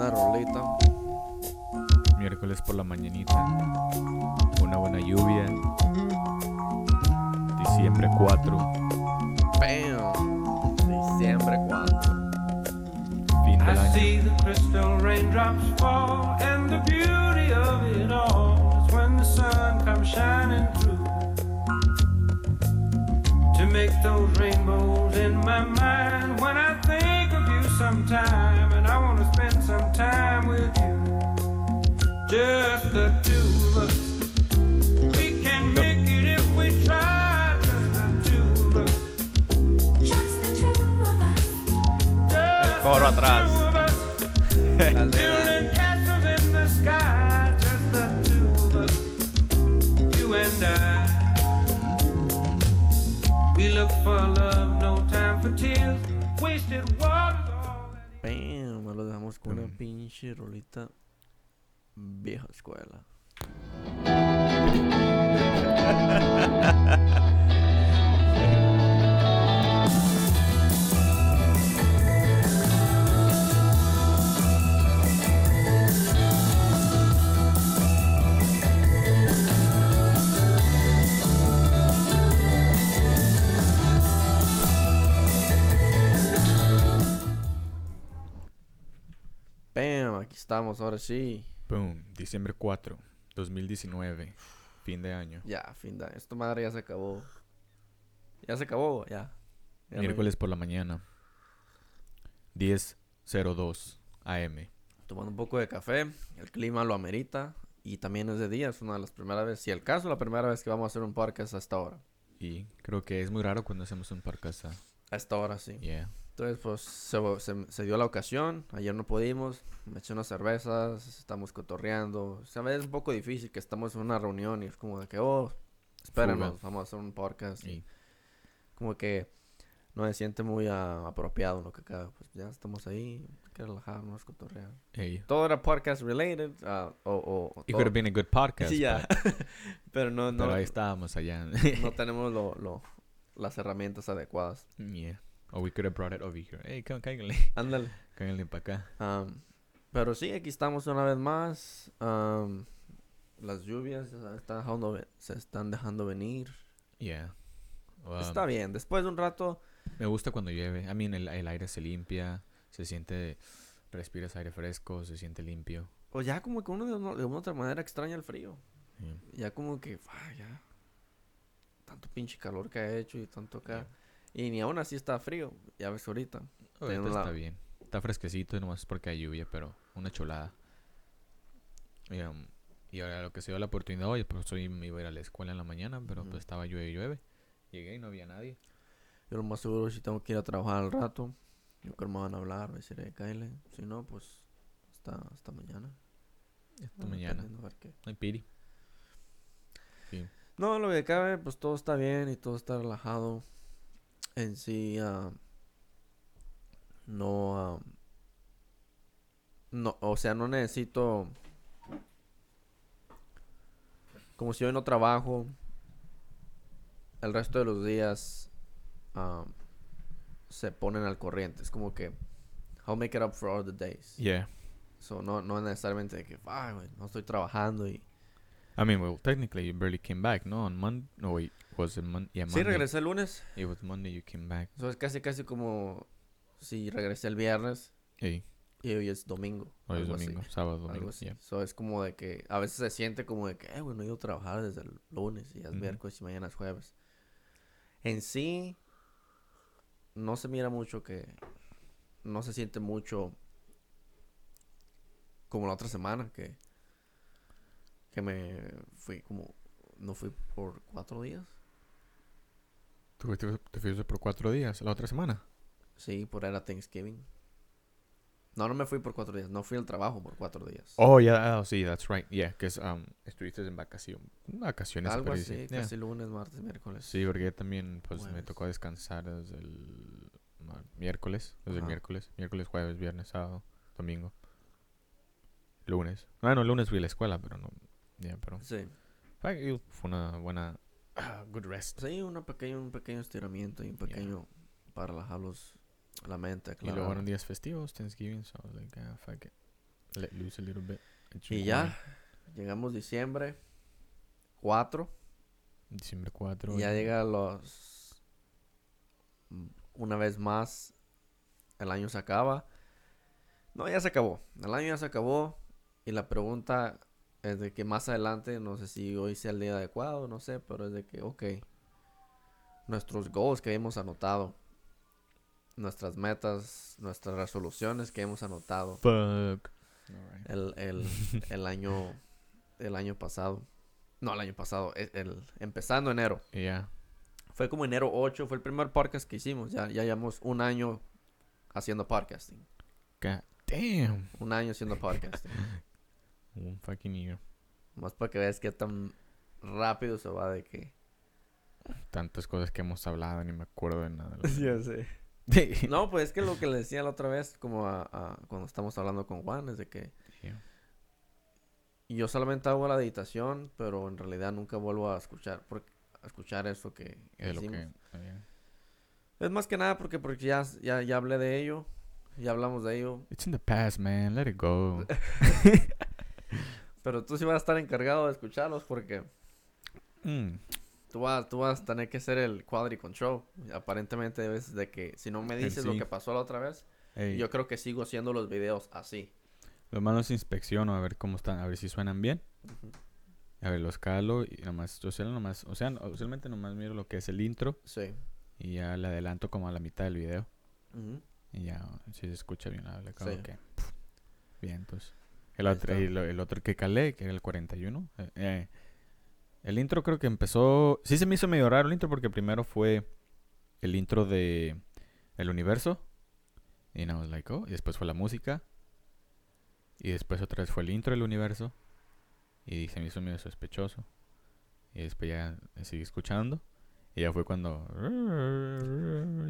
una rolita. Miércoles por la mañanita. Una buena lluvia. Diciembre 4. Bam. Diciembre 4. Fin del I año. see the crystal raindrops fall, and the beauty of it all is when the sun comes shining through to make those rainbows in my mind. When I think of you sometime, all that Bam. Lo dejamos con una pinche rolita. Vieja escuela. Bam. Aquí estamos, ahora sí. Boom. Diciembre 4. 2019. Fin de año. Ya, fin de año. Esta madre ya se acabó. Ya se acabó, ya. Miércoles por la mañana. 10.02 AM. tomando un poco de café, el clima lo amerita y también es de día, es una de las primeras veces, si el caso, la primera vez que vamos a hacer un podcast a esta hora. Y creo que es muy raro cuando hacemos un podcast. A esta hora, sí. Yeah. Entonces, pues se, se- se dio la ocasión, ayer no pudimos, me eché unas cervezas, estamos cotorreando, sabes, es un poco difícil que estamos en una reunión y es como de que, oh, espérenos, Fuga. vamos a hacer un podcast. Y como que no se siente muy ah, apropiado lo que acá, pues ya estamos ahí, hay que relajarnos, cotorrear. hey, Todo era podcast related, ah, o... o it todo- could have been a good podcast. Sí, ya. Pero no, no, Pero ahí estábamos allá. no tenemos lo, lo- las herramientas adecuadas. yeah. Or we could have brought it over here. Hey, cá- cáiganle. Ándale. Cáiganle para acá. Am, pero sí, aquí estamos una vez más. Am, las lluvias se están dejando, se están dejando venir. Yeah. Um, Está bien. Después de un rato, Me gusta cuando llueve. I mean, el, el aire se limpia, se siente, respiras aire fresco, se siente limpio. o ya como que uno de, una- de una otra manera extraña el frío. Yeah. Ya como que, ah, ya. Tanto pinche calor que ha hecho y tanto acá. Y ni aún así está frío. Ya ves ahorita. Ahorita Teniendo la- está bien. Está fresquecito y nomás porque hay lluvia, pero una chulada. Y, um, y ahora lo que se dio la oportunidad hoy, pues hoy me iba a ir a la escuela en la mañana, pero pues estaba llueve y llueve. Llegué y no había nadie. Yo lo más seguro si tengo que ir a trabajar al rato. Yo creo que me van a hablar, me decir, eh, Kyle. Si no, pues hasta, hasta mañana. Esta mañana. dependiendo, a ver qué. No hay piri. Sí. No, lo que cabe, pues todo está bien y todo está relajado. En sí, ah, no, ah, no, o sea, no necesito, como si hoy no trabajo, el resto de los días ah, se ponen al corriente. Es como que, I'll make it up for all the days. Yeah. So, no, no necesariamente de que, "Ay, güey, no estoy trabajando y... I mean, well, technically you barely came back, no? On Monday. No, wait. Was it Mon yeah, Sí, Monday? regresé el lunes. It was Monday you came back. So, es casi, casi como si regresé el viernes Hey, y hoy es domingo. hoy es así, domingo, sábado, algo domingo. así. Yeah. So, es como de que a veces se siente como de que, eh, güey, no he ido a trabajar desde el lunes y es Ujú. miércoles y mañana es jueves. En sí, no se mira mucho que, no se siente mucho como la otra semana que, que me fui como, no fui por cuatro días. ¿Tú fuiste- te fuiste por cuatro días la otra semana? Sí, por era Thanksgiving. No, no me fui por cuatro días. No fui al trabajo por cuatro días. Oh, yeah, oh, sí, that's right. Yeah, que um, estuviste en vacación. Vacaciones, Algo así, dice, yeah. casi lunes, martes, miércoles. Sí, porque también, pues, me tocó descansar desde el miércoles, desde el miércoles, miércoles, jueves, viernes, sábado, domingo, lunes. Bueno, lunes fui a la escuela, pero no, ya, pero Sí. fue fue una buena, ah, good rest. Sí, una pequeño, un pequeño estiramiento y un pequeño para relajarlos la mente, Y claro. luego eran días festivos, Thanksgiving, so I was like, ah, fuck it. Let loose a little bit. Y ya, llegamos diciembre 4. Diciembre 4. Y ya llega los... Una vez más, el año se acaba. No, ya se acabó. El año ya se acabó. Y la pregunta es de que más adelante, no sé si hoy sea el día adecuado, no sé, pero es de que, ok. Nuestros goals que hemos anotado. Nuestras metas, nuestras resoluciones que hemos anotado. Fuck. El, el, el año... El año pasado. No, el año pasado. El, el- empezando enero. Yeah. Fue como enero 8, fue el primer podcast que hicimos. Ya, ya llevamos un año haciendo podcasting. God damn. Un año haciendo podcasting. Un fucking year. Más para que veas qué tan rápido se va de que... Tantas cosas que hemos hablado, ni me acuerdo de nada. Ya sé. No, pues es que lo que le decía la otra vez, como a- a- cuando estamos hablando con Juan, es de que Yeah. yo solamente hago la editación, pero en realidad nunca vuelvo a escuchar, porque, a escuchar eso que Es lo que. yeah. Es más que nada porque, porque ya, ya, ya hablé de ello, ya hablamos de ello, It's in the past, man. Let it go. pero tú sí vas a estar encargado de escucharlos porque... Mm. Tú vas, tú vas a tener que ser el quality control. Aparentemente debes de que si no me dices lo que pasó la otra vez, Ey, yo creo que sigo haciendo los videos así. Lo malo es inspecciono a ver cómo están, a ver si suenan bien. A ver, los calo y nomás, yo nomás, o sea, usualmente nomás miro lo que es el intro Sí. y ya le adelanto como a la mitad del video y ya si se escucha bien, habla como Sí. bien, pues. El otro, lo- el otro que calé, que era el 41. eh, eh, el intro creo que empezó, sí se me hizo medio raro el intro porque primero fue el intro de el universo y I was like, oh, y después fue la música y después otra vez fue el intro del universo y se me hizo medio sospechoso y después ya seguí escuchando y ya fue cuando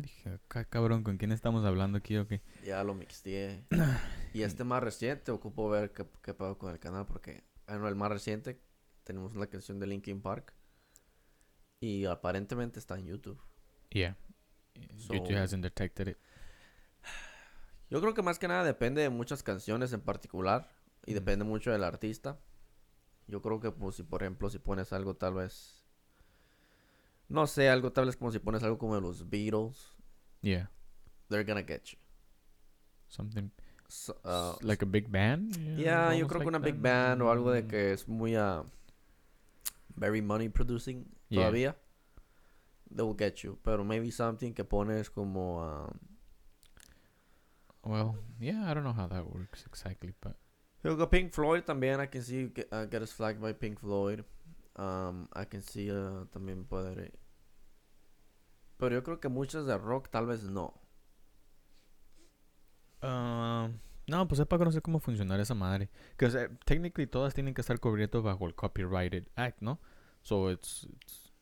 dije, "Ca- cabrón, ¿con quién estamos hablando aquí o qué? Ya lo mixteé. y este más reciente, ocupo ver qué, qué pedo con el canal porque en el más reciente tenemos la canción de Linkin Park. Y aparentemente está en YouTube. Yeah. YouTube hasn't detected it. Yo creo que más que nada depende de muchas canciones en particular. Y Mm. depende mucho del artista. Yo creo que pues si por ejemplo si pones algo tal vez... No sé, algo tal vez como si pones algo como de los Beatles. Yeah. They're gonna get you. Something So, uh, like a big band. yeah, yo almost creo like que una big band o algo de Mm, que es muy... Uh, very money producing Yeah. todavía. They will get you. Pero maybe something que pones como... um, Well, yeah, I don't know how that works exactly, but Yo Pink Floyd también, I can see get, uh, get us flagged by Pink Floyd. Um, I can see uh, también poder... Pero yo creo que muchas de rock tal vez no. Um, no, pues es para conocer cómo funcionar esa madre. Que o sea, technically todas tienen que estar cubiertas bajo el Copyrighted Act, ¿no? So it's, it's-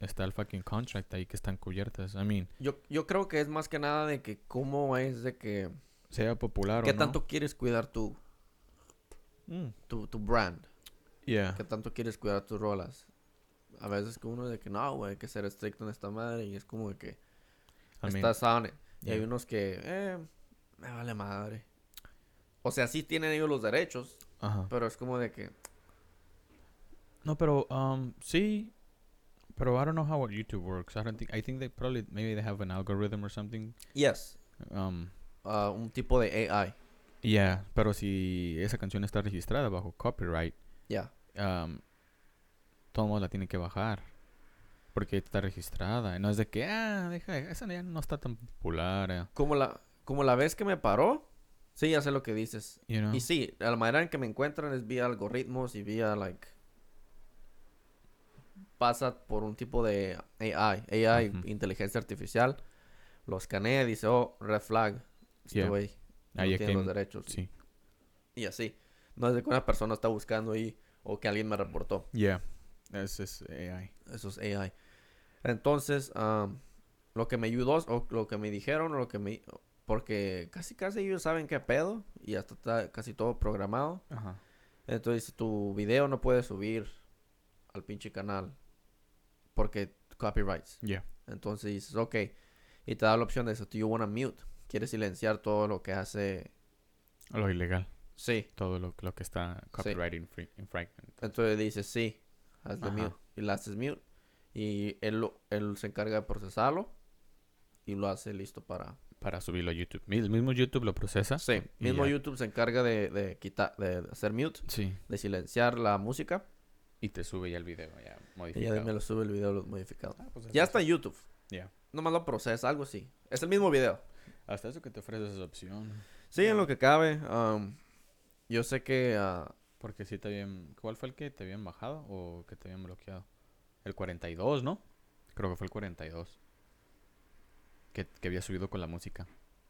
está el fucking contract ahí que están cubiertas. I mean, Yo, yo creo que es más que nada de que cómo es de que... sea popular ¿Qué o no. tanto quieres cuidar tu, Mm, tu, tu brand? yeah. ¿Qué tanto quieres cuidar tus rolas? A veces que uno de que no, güey, hay que ser estricto en esta madre y es como de que I mean, estás on it. Y hay yeah. unos que, eh, me vale madre. O sea, sí tienen ellos los derechos, ajá. pero es como de que, No, pero um, sí, pero I don't know how YouTube works. I don't think. I think they probably maybe they have an algorithm or something. yes, Um, uh, un tipo de AI, yeah, pero si esa canción está registrada bajo copyright, ya. um, todo el mundo la tiene que bajar. Porque está registrada. No es de que, ah, deja, esa ya no está tan popular. eh", Como la, como la vez que me paró, sí, ya sé lo que dices. You know? Y sí, la manera en que me encuentran es vía algoritmos y vía, like, pasa por un tipo de AI, AI, inteligencia artificial, lo escanea y dice, oh, red flag, este Yeah. güey no Ah, ya tiene los derechos. Sí. Y así. No es de que una persona está buscando ahí o que alguien me reportó. Yeah. Eso es AI. Eso es AI. Entonces, am, lo que me ayudó, o lo que me dijeron, o lo que me... Porque casi casi ellos saben qué pedo y ya está, casi todo programado. Ajá. Entonces, tu video no puede subir al pinche canal porque copyrights. Yeah. Entonces dices, ok. Y te da la opción de eso. Do you wanna mute? Quieres silenciar todo lo que hace Lo ilegal. Sí. Todo lo, lo que está copyright infri- infringement. Entonces dices sí, hazle Ajá. mute. Y le haces mute. Y él, lo- él se encarga de procesarlo. Y lo hace listo para... Para subirlo a YouTube. El mismo YouTube lo procesa. Sí, mismo ya. YouTube se encarga de, de quitar, de hacer mute, Sí. de silenciar la música. Y te sube ya el video ya Y ya modificado. me lo sube el video modificado. Ah, pues Ya eso está en YouTube. Ya. Nomás lo procesa, algo así. Es el mismo video. Hasta eso que te ofrece esa opción. Sí, en lo que cabe. um, yo sé que... ah, Porque sí te habían... ¿Cuál fue el que te habían bajado o que te habían bloqueado? El 42, ¿no? Creo que fue el 42. Que, que había subido con la música.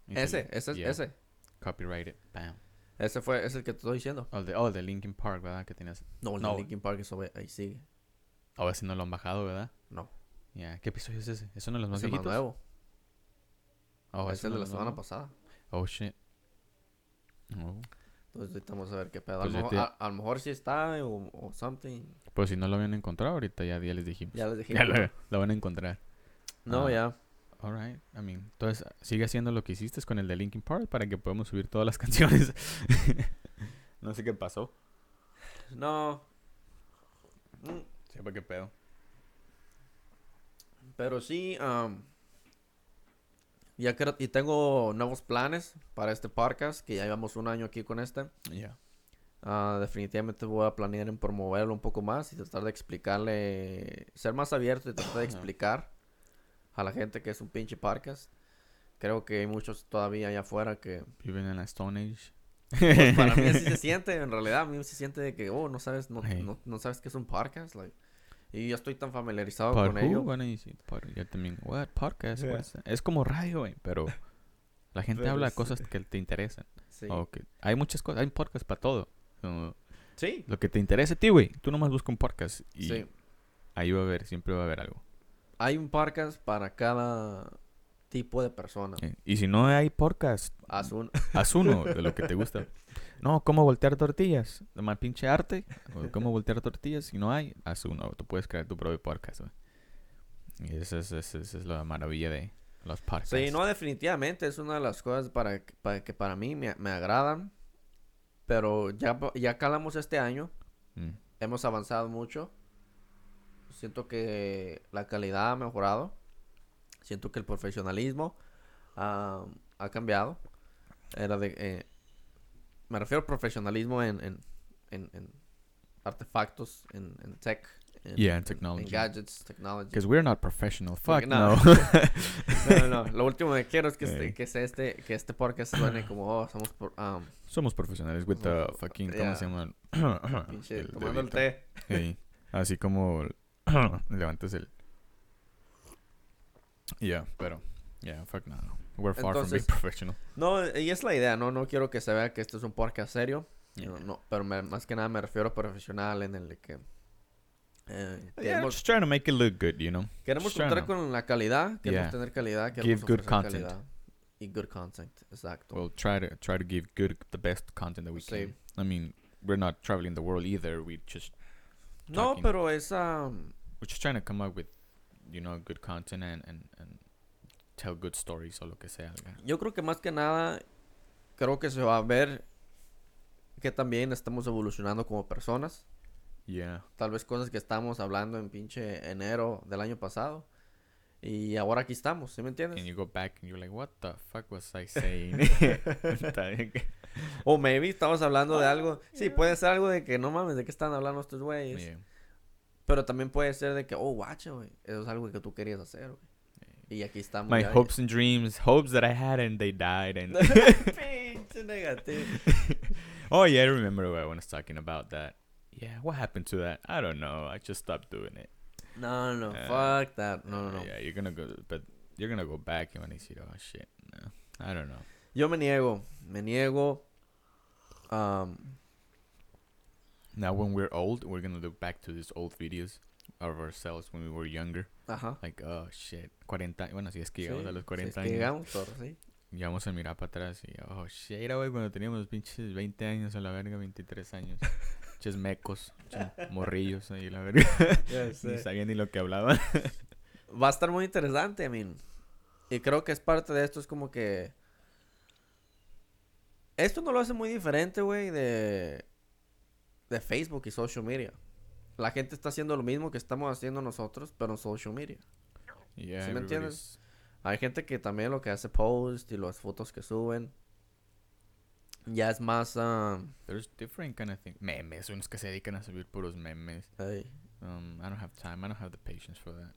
Y ese, salió- ese, yeah, ese. Copyrighted. Bam. Ese fue, es el que te estoy diciendo. Oh, el de, oh, de Linkin Park, ¿verdad? Que tenías... No, el No. de Linkin Park, eso ahí sigue. A ver si no lo han bajado, ¿verdad? No, Ya. ¿Qué episodio es ese? ¿Es uno de los más es el más viejitos? nuevo. Oh, es el de la semana pasada. Oh, shit. Oh. Entonces ahorita vamos a ver qué pedo. Pues a, lo te- mejor, a, a lo mejor sí está o, o something. Pues si no lo habían encontrado, ahorita ya, ya les dijimos. Ya les dije. Ya lo, lo van a encontrar. No, Ah. ya. Alright, I mean, entonces sigue haciendo lo que hiciste con el de Linkin Park para que podamos subir todas las canciones. no sé qué pasó. No. Mm, Sepa qué pedo. Pero sí, am, ya creo, y tengo nuevos planes para este podcast, que ya llevamos un año aquí con este. Ya. Ah, definitivamente voy a planear en promoverlo un poco más y tratar de explicarle, ser más abierto y tratar de explicar a la gente que es un pinche podcast. Creo que hay muchos todavía allá afuera que Viven en la Stone Age. pues, para mí así se siente, en realidad a mí se siente de que, oh, no sabes, no, Hey. no, no sabes que es un podcast. like, y yo estoy tan familiarizado ¿Por con ello. Yo también, what, podcast, Yeah. what? Es como radio, güey, pero la gente Pero habla de sí. cosas que te interesan. Sí. Hay muchas cosas, hay podcasts para todo. Sí. lo que te interese a ti, güey, tú nomás busca un podcast y Sí. ahí va a haber, siempre va a haber algo. Hay un podcast para cada tipo de persona. Y si no hay podcast, Haz un... haz uno de lo que te gusta. No, ¿cómo voltear tortillas? Más pinche arte. ¿Cómo voltear tortillas? Si no hay, haz uno. Tú puedes crear tu propio podcast. Y esa es, esa es- esa es la maravilla de los podcasts. Sí, no, definitivamente es una de las cosas para, que- para que para mí me, me agradan. Pero ya, ya calamos este año. Mm. Hemos avanzado mucho. Siento que la calidad ha mejorado. Siento que el profesionalismo ah, ha cambiado. Era de... eh, me refiero al profesionalismo en, en, en, en artefactos, en, en tech. En, Yeah, in en technology. gadgets, technology. Because we're not professional. Fuck no. no. No. Lo último que quiero es que este, Ey. que sea este, que este podcast suene como, oh, somos por, um, Somos profesionales with the fucking, ¿cómo se llaman? pinche, El tomando el té. Así como levantas el... Yeah, pero... Yeah, fuck no. We're far from being professional. No, y es la idea, no, no quiero que se vea que esto es un podcast serio. Yeah. No, no, pero me- más que nada me refiero a profesional en el que eh, Yeah, just trying to make it look good, you know? queremos contar con la calidad, queremos Yeah. tener calidad, queremos Give good content. calidad. Y good content, exacto. We'll try to try to give good, the best content that we Sí. can. I mean, we're not traveling the world either. We just no, talking. pero es um, we're just trying to come up with, you know, good content and and, and tell good stories o lo que sea. yo creo que más que nada, creo que se va a ver que también estamos evolucionando como personas. Yeah. Tal vez cosas que estamos hablando en pinche enero del año pasado. Y ahora aquí estamos, ¿sí me entiendes? And you go back and you're like, what the fuck was I saying? O maybe estamos hablando de algo. Sí, puede ser algo de que no mames, ¿de qué están hablando estos güeyes? Yeah. Pero también puede ser de que, oh, guacho, güey. Eso es algo que tú querías hacer, güey. Y aquí estamos. My ya- hopes and dreams, hopes that I had and they died. And Pinche negativo. oh yeah, I remember when I was talking about that. Yeah, what happened to that? I don't know. I just stopped doing it. No, no, Uh, fuck that. No, no, no. Yeah, you're gonna go, but you're gonna go back and when you see, oh shit, no, I don't know. Yo me niego. Me niego. Um, Now when we're old, we're gonna look back to these old videos of ourselves when we were younger. ajá. Like, oh shit, 40, bueno, si es que Sí, llegamos a los si 40 es que años. llegamos, sí. Y vamos a mirar para atrás y, oh shit, era güey cuando teníamos pinches 20 años a la verga, 23 años. Pinches mecos, pinches morrillos ahí la verga. ni sabían ni lo que hablaban. Va a estar muy interesante, I mean. Y creo que es parte de esto, es como que... Esto no lo hace muy diferente, güey, de, de Facebook y social media. La gente está haciendo lo mismo que estamos haciendo nosotros, pero en social media. Yeah, ¿Sí me entiendes? Hay gente que también lo que hace post y las fotos que suben. Ya es más... ah, There's different kind of things. Memes, unos que se dedican a subir puros memes. ay. Um, I don't have time. I don't have the patience for that.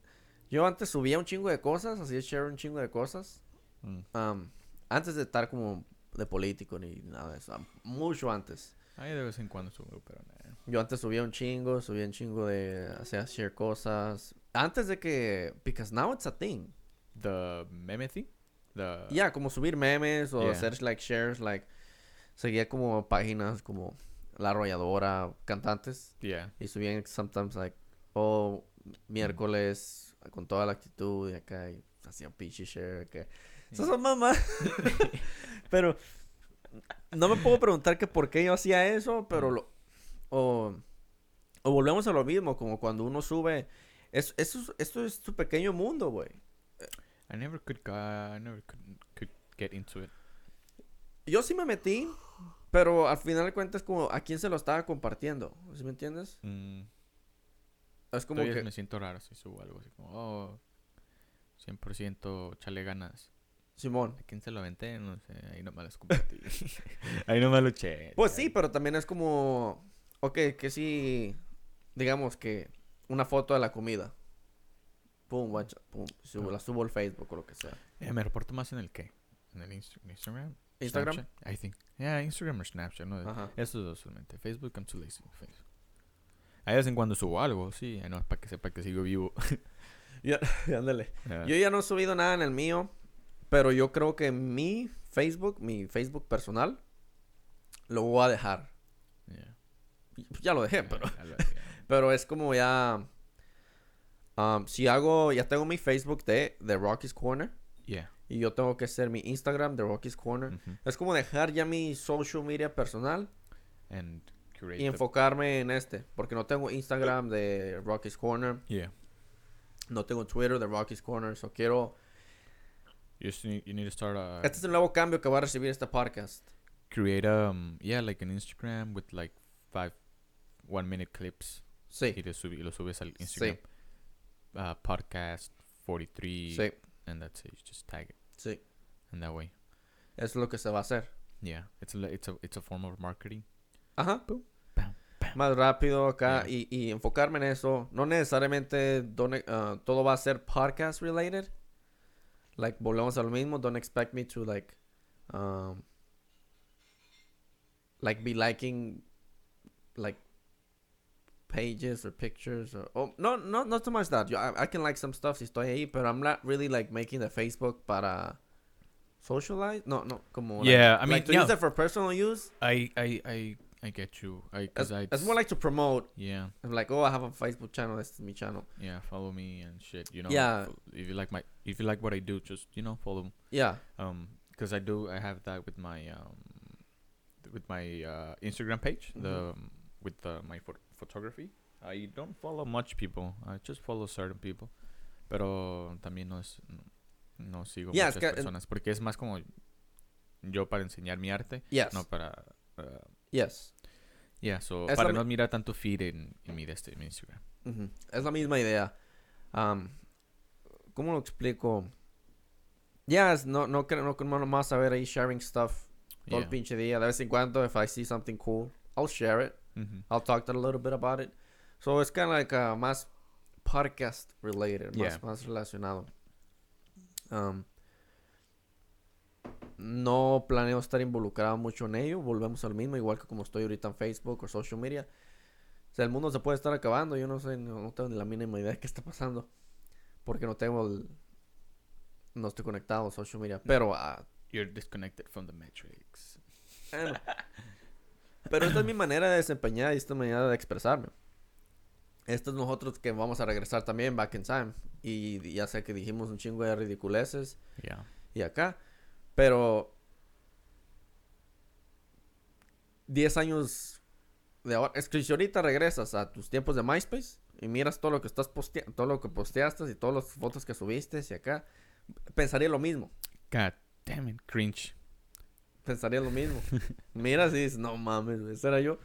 Yo antes subía un chingo de cosas, así share un chingo de cosas. Mm. am, antes de estar como de político ni nada de eso. Mucho antes. Ahí de vez en cuando subo, pero nah. Yo antes subía un chingo, subía un chingo de hacía share cosas. Antes de que because now it's a thing. The meme thing? The... Ya, como subir memes o Yeah. hacer like shares like seguía como páginas como La Arrolladora, cantantes Yeah. y subían sometimes like oh miércoles con toda la actitud y acá y hacían pinche share acá. Esas son mamás. pero no me puedo preguntar que por qué yo hacía eso, pero lo o, o volvemos a lo mismo, como cuando uno sube es, eso es- esto es tu pequeño mundo, güey. I never could go, I never could, could get into it. Yo sí me metí, pero al final de cuentas como a quién se lo estaba compartiendo, ¿sí me entiendes? Mm. Es como Todavía que me siento raro si subo algo así como, oh, 100% chale ganas. Simón. ¿A quién se lo aventé? No sé, ahí nomás los compartí. ahí nomás lo eché. Pues sí, pero también es como ok, que sí digamos que una foto de la comida. Pum, guacha, pum, subo, la subo al Facebook o lo que sea. Eh, me reporto más en el qué? En el Insta- Instagram. Instagram. Snapchat, I think. Yeah, Instagram o Snapchat, ¿no? Ajá. Esos dos solamente. Facebook, I'm too lazy. Facebook. Ahí de vez en cuando subo algo, sí. No, para que sepa que sigo vivo. Ya, ándale. Yeah. Yo ya no he subido nada en el mío, pero yo creo que mi Facebook, mi Facebook personal, lo voy a dejar. Yeah. Ya lo dejé, Yeah, pero, pero es como ya... um, si hago, ya tengo mi Facebook de, de Rocky's Corner Yeah. Y yo tengo que hacer mi Instagram de Rocky's Corner. Es como dejar ya mi social media personal And y enfocarme en este, porque no tengo Instagram de Rocky's Corner, Yeah. no tengo Twitter de Rocky's Corner, so quiero... You, just need, you need to start a... Este es el nuevo cambio que va a recibir este podcast. create um yeah like an Instagram with like five one minute clips. Sí, y, sub- y lo subes al Instagram. Sí, uh, podcast 43 sí, and that's it. You just tag it sí. and that way es lo que se va a hacer. yeah it's a, it's a it's a form of marketing Ajá. Boom, bam, bam. Más rápido acá Yeah. y, y enfocarme en eso. No necesariamente done- ah, todo va a ser podcast related. Like, volvemos a lo mismo. Don't expect me to like, um, like be liking, like pages or pictures or oh no no not so much that. Yo, I, I can like some stuff si estoy ahí, but I'm not really like making the Facebook para socialize. No no como like- Yeah, I mean, like to yeah. use it for personal use. I I I I get you I It's, cuz I it's more like to promote. yeah I'm like, oh, I have a Facebook channel. This is my channel. yeah follow me and shit you know Yeah. if you like my if you like what I do just you know follow Yeah, um because I do I have that with my um with my uh, Instagram page the Mhm. um, with the, my pho- photography I don't follow much people I just follow certain people pero también no es no, sigo Yeah, muchas personas porque es más como yo para enseñar mi arte yes, no para uh, yes. yeah so Es para no mi- mirar tanto feed en, en mi este mi Instagram. Es la misma idea. Um, ¿Cómo lo explico? Yes, no, no no, no nomás saber ahí sharing stuff todo el Yeah. pinche día. De vez en cuando, if I see something cool, I'll share it. I'll talk a little bit about it. So it's kind of like uh, más podcast related, más, Yeah. más relacionado. Um, no planeo estar involucrado mucho en ello. Volvemos al mismo, igual que como estoy ahorita en Facebook o social media. O sea, el mundo se puede estar acabando. Yo no sé, no, no tengo ni la mínima idea de qué está pasando. Porque no tengo el... No estoy conectado a social media. Pero ah, you're disconnected from the matrix bueno. Pero esta es mi manera de desempeñar y esta es mi manera de expresarme. Esto es nosotros que vamos a regresar también back in time. Y ya sé que dijimos un chingo de ridiculeces yeah y acá. Pero 10 años de ahora. Es que si ahorita regresas a tus tiempos de MySpace y miras todo lo que estás posteando, todo lo que posteaste y todas las fotos que subiste y acá, pensaría lo mismo. God damn it cringe pensaría lo mismo. Miras y dices, no mames, ese era yo.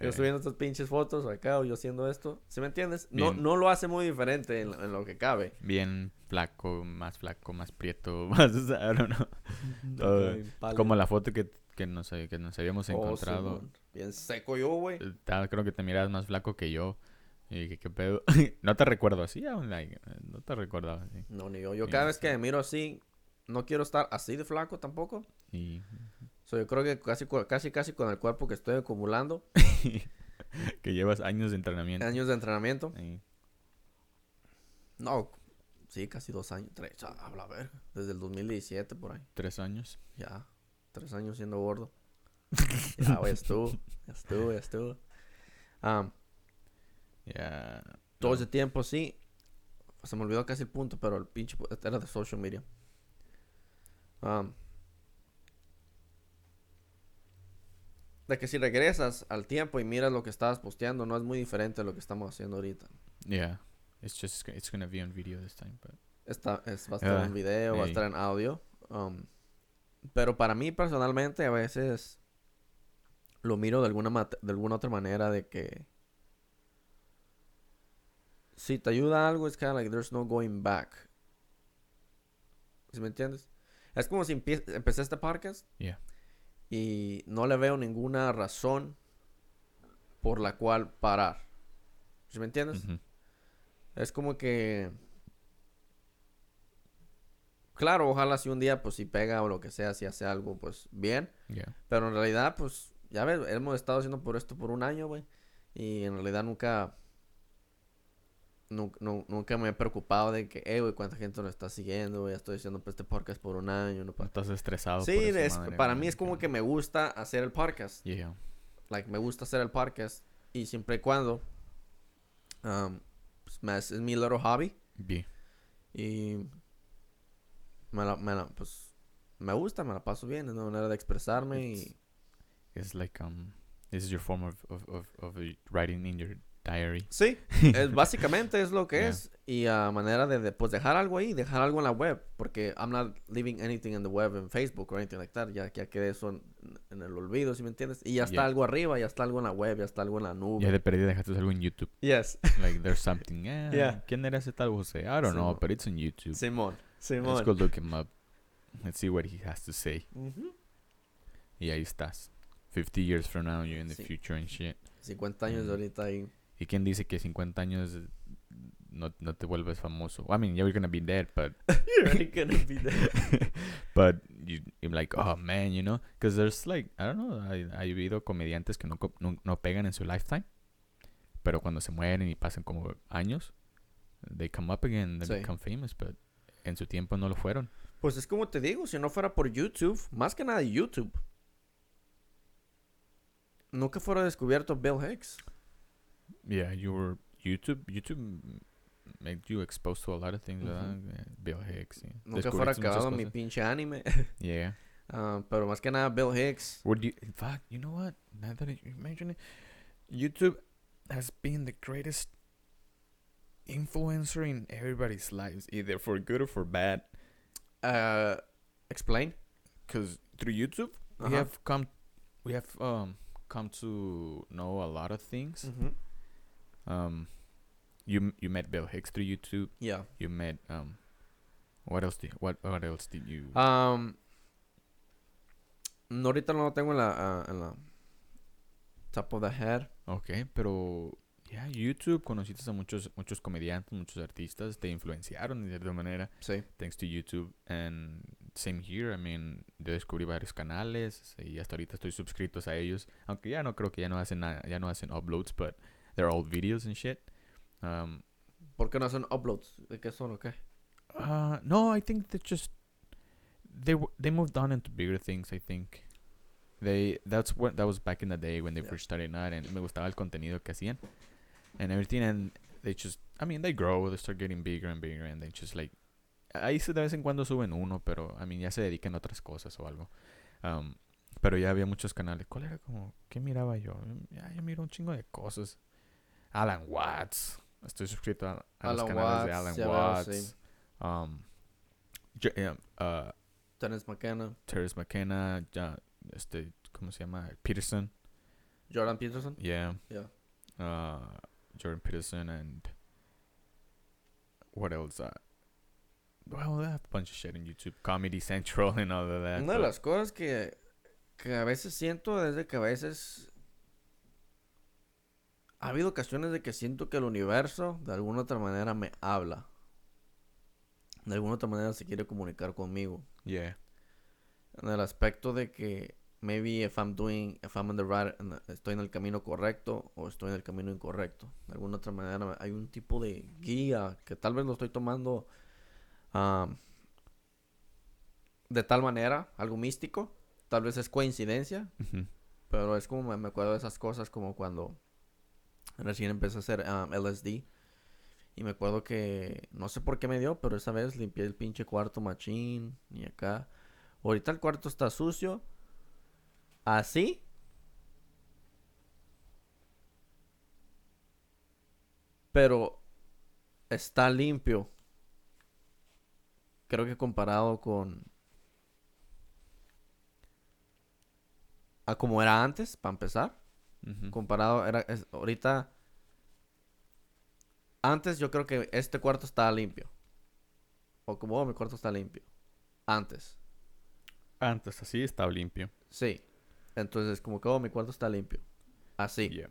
Yo Eh, subiendo estas pinches fotos acá o yo haciendo esto. ¿Sí me entiendes? No, Bien. no lo hace muy diferente en, en lo que cabe. Bien flaco, más flaco, más prieto, más, I don't know. Todo-. Como la foto que, que, nos, que nos habíamos Oh, encontrado. Bien seco yo, güey. Eh, creo que te miras más flaco que yo. Y dije, ¿qué pedo? no te recuerdo así, aún, like, eh, no te recordaba así. No, ni yo. Yo cada vez que me miro así, no quiero estar así de flaco tampoco. Y So, yo creo que casi, casi, casi con el cuerpo que estoy acumulando, que llevas años de entrenamiento. años de entrenamiento. Y- No, sí, casi dos años, tres, habla ver, desde el 2017 por ahí. tres años. Ya, tres años siendo gordo. ya, güey, estuvo, estuvo, estuvo. Am, Ya. todo no. ese tiempo sí, se me olvidó casi el punto, pero el pinche era de social media. Am, de que si regresas al tiempo y miras lo que estabas posteando, no es muy diferente a lo que estamos haciendo ahorita. Yeah. It's just it's gonna be on video this time, but Está, es, va a estar Ah, en video, va a estar en audio. um, pero para mí personalmente a veces lo miro de alguna, de alguna otra manera de que si te ayuda algo es kind of like there's no going back. ¿Sí me entiendes? Es como si empie- empecé este podcast Yeah. Y no le veo ninguna razón por la cual parar. ¿Sí me entiendes? Es como que. Claro, ojalá si un día, pues si pega o lo que sea, si hace algo, pues bien. Yeah. Pero en realidad, pues, ya ves, hemos estado haciendo por esto por un año, güey. Y en realidad nunca. Nu- Nunca me he preocupado de que, eh, güey, cuánta gente nos está siguiendo, güey. ya Estoy haciendo pues, este podcast por un año. No No pa- estás estresado. Sí, por es- madre, para mí es como que- me gusta hacer el podcast Yeah. like me gusta hacer el podcast y siempre y cuando um, pues, es, mi little hobby Yeah. y me la, me la- pues me gusta me la paso bien es una manera de expresarme y It's like um, this is your form of of of, of writing in your diary. sí es básicamente es lo que Yeah. es y a manera de, de, pues dejar algo ahí dejar algo en la web porque I'm not leaving anything in the web en Facebook or anything like that ya ya quedé eso en, en el olvido si me entiendes y ya está Yeah. algo arriba ya está algo en la web ya está algo en la nube Ya de perdida dejaste algo en YouTube. yes Like there's something. Eh, Yeah. ¿Quién era ese tal José? I don't know, Simón. but it's on YouTube. Simón Let's Simón go look him up. Let's see what he has to say. Ujú. Y ahí estás. 50 years from now, you're in the Sí. future and shit. 50 años Mm. ahorita ahí. ¿Y quién dice que 50 años no, no te vuelves famoso? I mean, you're gonna be dead, but You're already gonna be there. but you, you're like, oh man, you know, because there's like, I don't know, hay, hay habido comediantes que no, no, no pegan en su lifetime, pero cuando se mueren y pasan como años, they come up again, they Sí. become famous, but en su tiempo no lo fueron. Pues es como te digo, si no fuera por YouTube, más que nada YouTube. Nunca fuera descubierto Bill Hicks. Yeah, you were YouTube. YouTube made you exposed to a lot of things, ¿verdad? Eh, Bill Hicks. sí. Nunca fuera acabado mi pinche anime. Yeah. Ah, pero más que nada Bill Hicks. Would you? In fact, you know what? Now that you mention it, YouTube has been the greatest influencer in everybody's lives, either for good or for bad. Uh, explain. Because through YouTube, we Uh-huh. have come, we have um come to know a lot of things. Um, you you met Bill Hicks through YouTube. Yeah. You met um, what else did what what else did you? Um, no, ahorita no lo tengo en la, ah, en la top of the head. Okay, pero ya YouTube conociste a muchos muchos comediantes, muchos artistas, te influenciaron de cierta manera Sí. thanks to YouTube and same here. I mean, yo descubrí varios canales y hasta ahorita estoy suscritos a ellos, aunque ya no creo que ya no hacen nada, ya no hacen uploads, but they're all videos and shit. Um, ¿Por qué no hacen uploads? ¿De qué son o qué? uh, no, I think they just they they moved on into bigger things. I think they that's what that was back in the day when they Yeah. first started out, and me gustaba el contenido que hacían and everything, and they just I mean they grow, they start getting bigger and bigger, and they just like ahí sí de vez en cuando suben uno, pero I mean ya se dedican a otras cosas o algo. Um, pero ya había muchos canales. ¿Cuál era como qué miraba yo? Ya, yo miro un chingo de cosas. Alan Watts. Estoy suscrito a, a los Alan canales de Watts, Alan ya veo, Watts. sí. Um, um, uh, Dennis McKenna. Terrence McKenna, ja- este, ¿cómo se llama? Peterson. Jordan Peterson. Yeah. Yeah. Uh, Jordan Peterson and what else? Uh, well, they have a bunch of shit on YouTube. Comedy Central and all of that. Una de las cosas que, que a veces siento es de que a veces ha habido ocasiones de que siento que el universo de alguna otra manera me habla. De alguna otra manera se quiere comunicar conmigo. Yeah. En el aspecto de que maybe if I'm doing, if I'm in the right, estoy en el camino correcto o estoy en el camino incorrecto. De alguna otra manera hay un tipo de guía que tal vez lo estoy tomando am, de tal manera, algo místico. Tal vez es coincidencia, Mhm. pero es como me, me acuerdo de esas cosas como cuando recién empecé a hacer um, LSD. Y me acuerdo que no sé por qué me dio, pero esa vez limpié el pinche cuarto machín y acá. Ahorita el cuarto está sucio. Así. Pero está limpio. Creo que comparado con a como era antes, para empezar Comparado era es- ahorita antes yo creo que este cuarto estaba limpio o como oh, mi cuarto está limpio antes Antes así estaba limpio. sí entonces como que oh, mi cuarto está limpio así Yeah.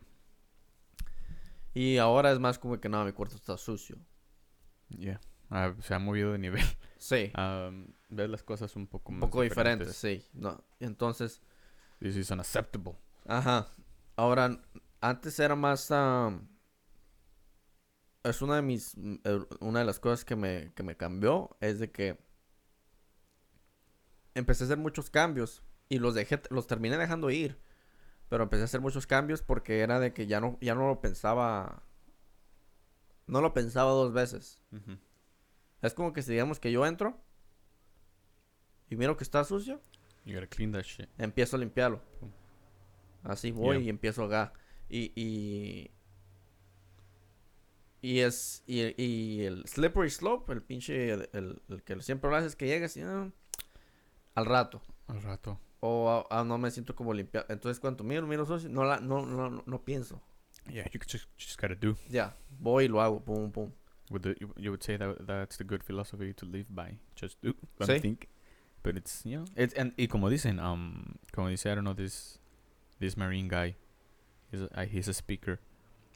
y ahora es más como que no mi cuarto está sucio Yeah. Ah, se ha movido de nivel. sí Um, ves las cosas un poco un más poco diferentes sí no entonces This is unacceptable. Ajá. Ahora, antes era más... am, es una de mis... eh, Una de las cosas que me, que me cambió es de que... Empecé a hacer muchos cambios y los dejé, los terminé dejando ir. Pero empecé a hacer muchos cambios porque era de que ya no, ya no lo pensaba... No lo pensaba dos veces. Es como que si digamos que yo entro y miro que está sucio, You gotta clean that shit. empiezo a limpiarlo. Pum. Así voy Yeah. y empiezo acá. Y, y, y es, y, y el slippery slope, el pinche, el, el- el que siempre lo haces es que llegas y, ah, al rato. Al rato. O ah, ah, no me siento como limpiar. Entonces cuando miro, miro sucio, no, la, no, no, no, no pienso. Yeah, you just just gotta do. Ya, voy y lo hago, pum, pum. Would the, you, you would say that that's the good philosophy to live by. Just do. Don't Sí. think. But it's you know it's and y como dicen um como dice I don't know this this marine guy he's a, uh, he's a speaker.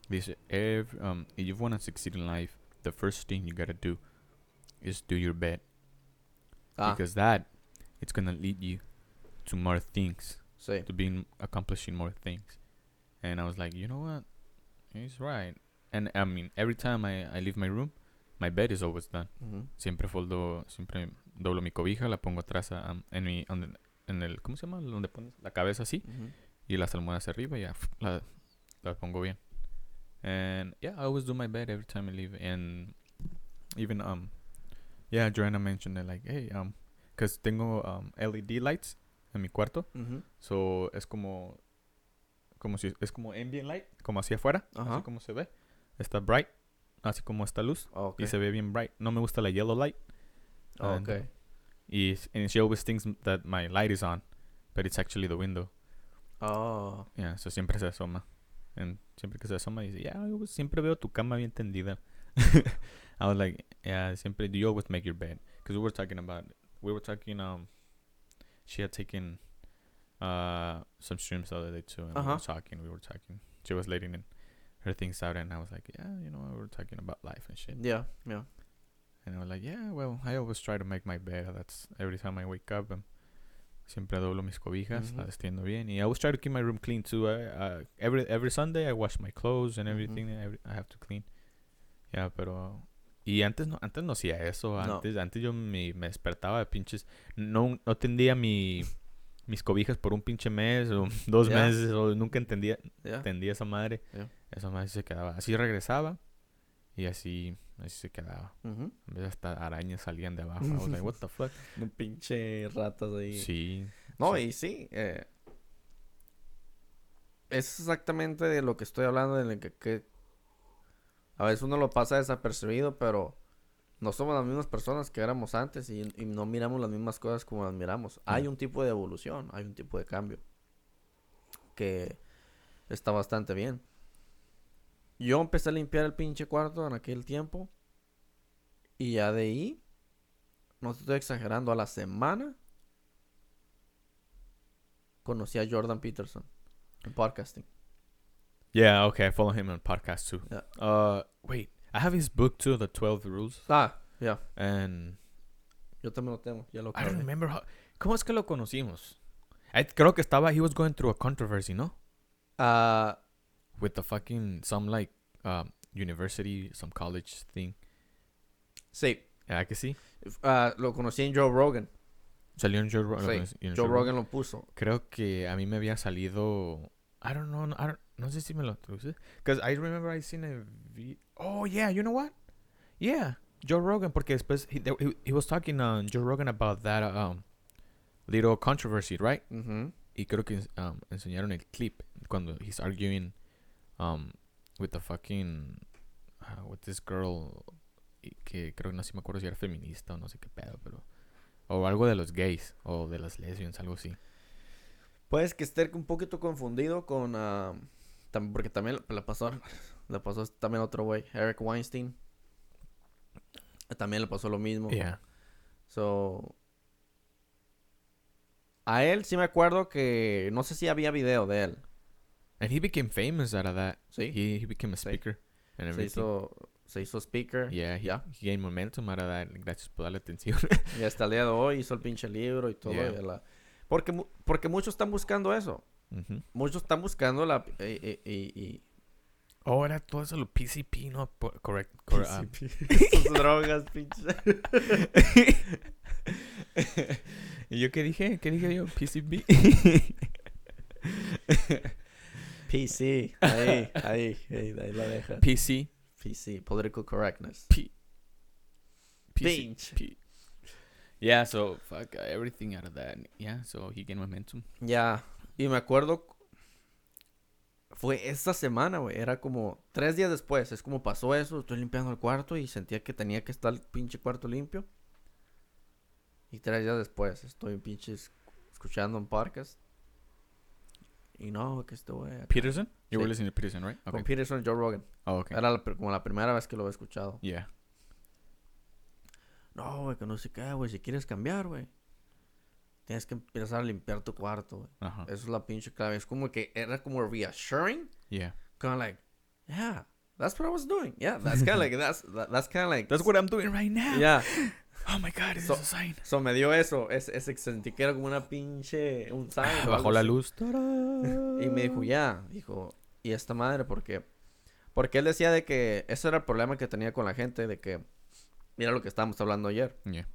This every um if you want to succeed in life, the first thing you gotta do is do your bed Ah, because that it's gonna lead you to more things sí. to being accomplishing more things. And I was like, you know what? He's right. And I mean, every time I, I leave my room, my bed is always done. Ujú. Siempre foldo, siempre doblo mi cobija, la pongo atrás a- am- en mi, en el, ¿cómo se llama? Donde pones la cabeza así Ujú. Y las almohadas arriba ya la, la pongo bien. And yeah, I always do my bed every time I leave. And even um, yeah, Joanna mentioned it like, hey um, cause tengo um LED lights en mi cuarto. So es como como si es como ambient light, como hacia afuera, Ajá. así como se ve. Está bright, así como esta luz Ok. y se ve bien bright. No me gusta la yellow light. and- Ok. Y and she always thinks that my light is on, but it's actually the window. Oh. Yeah, so siempre se asoma. And siempre que se asoma dice, "Yeah, I always- siempre veo tu cama bien tendida." I was like, "Yeah, siempre do you always make your bed?" Because we were talking about we were talking um she had taken uh some streams the other day too and we Uh-huh. were talking we were talking she was letting in her things out and I was like yeah you know we were talking about life and shit Yeah, yeah. and I was like yeah well I always try to make my bed that's every time I wake up um, siempre doblo mis cobijas Ujú. las extiendo bien y I always try to keep my room clean too I, uh, every every Sunday I wash my clothes and everything every- I have to clean yeah pero y antes no antes no hacía eso No. antes antes yo me, me despertaba de pinches no no tendía mi mis cobijas por un pinche mes o dos Ya. meses o nunca entendía Yeah. entendía esa madre Ya. esa madre se quedaba así regresaba y así así se quedaba a veces hasta arañas salían de abajo I was like what the fuck Un pinche ratas ahí. sí No, Sí. y sí. eh, es exactamente de lo que estoy hablando, en el que, que a veces uno lo pasa desapercibido, pero No somos las mismas personas que éramos antes y, y no miramos las mismas cosas como las miramos. Hay un tipo de evolución, hay un tipo de cambio que está bastante bien. Yo empecé a limpiar el pinche cuarto en aquel tiempo y ya de ahí, no estoy exagerando, a la semana conocí a Jordan Peterson en podcasting. Yeah, okay, I follow him on podcast too. Yeah. Uh, wait, I have his book too, The 12 Rules. Ah, ya, And yo también lo tengo, ya lo I don't remember how. ¿Cómo es que lo conocimos? I creo que estaba, he was going through a controversy, ¿no? Ah, With the fucking, some like, um, university, some college thing. sí, ¿Ah, que sí? ah, lo conocí en Joe Rogan. Salió en Joe, Ro- lo Sí, conocí- en Joe Rogan lo puso. Creo que a mí me había salido. I don't know. I don't, no sé si me lo traduce. Because I remember I seen a. vi- oh, yeah, you know what? Yeah, Joe Rogan. Porque después he, he, he was talking on Joe Rogan about that um, little controversy, right? Ujú. Y creo que um, enseñaron el clip cuando he's arguing um, with the fucking. uh, with this girl. Que creo que no sé si me acuerdo si era feminista o no sé qué pedo, pero. O algo de los gays o de las lesbianas, algo así. Puedes que esté un poquito confundido con... tam- porque también le pasó, le pasó también otro güey, Eric Weinstein. También le pasó lo mismo. Yeah. So, a él sí me acuerdo que no sé si había video de él. And he became famous out of that. Sí. He, he became a Sí. speaker and Se everything. hizo, se hizo speaker. Yeah, he, ya. he gained momentum out of that. Gracias por darle atención. Y hasta el día de hoy hizo el pinche libro y todo. Yeah. y la- Porque, porque muchos están buscando eso. Ujú. Muchos están buscando la... eh, eh, y- y- Oh, era todo eso lo PCP, ¿no? Correct. cor- ah, Sus drogas, pinche. ¿Y yo qué dije? ¿Qué dije yo? PCP. PC. Ahí, ahí, ahí, ahí la deja. PC. PC, political correctness. P. Pinch. P. Yeah, so fuck uh, everything out of that. Yeah, so he gained momentum. Ya. Y me acuerdo. Fue esta semana, güey. Era como tres días después. Es como pasó eso. Estoy limpiando el cuarto y sentía que tenía que estar el pinche cuarto limpio. Y tres días después estoy pinche es- escuchando un podcast. Y no, que güey. acá- Peterson? You were Sí. listening to Peterson, right? Con Okay. Peterson y Joe Rogan. Oh, okay. Era la como la primera vez que lo he escuchado. Yeah. No, güey, que no sé qué, güey. Si quieres cambiar, güey. Tienes que empezar a limpiar tu cuarto, güey. Uh-huh. Esa es la pinche clave. Es como que era como reassuring. Yeah. Kind of like, yeah, that's what I was doing. Yeah, that's kind of like, that's, that- that's kind of like. That's what I'm doing right now. Yeah. Oh my god, it's So- sign. So me dio eso. Ese, ese que sentí que era como una pinche. Un sign. algo Bajó la luz. Y me dijo, ya. Dijo, ¿y esta madre por qué? Porque él decía de que ese era el problema que tenía con la gente. De que. Mira lo que estábamos hablando ayer. Yeah.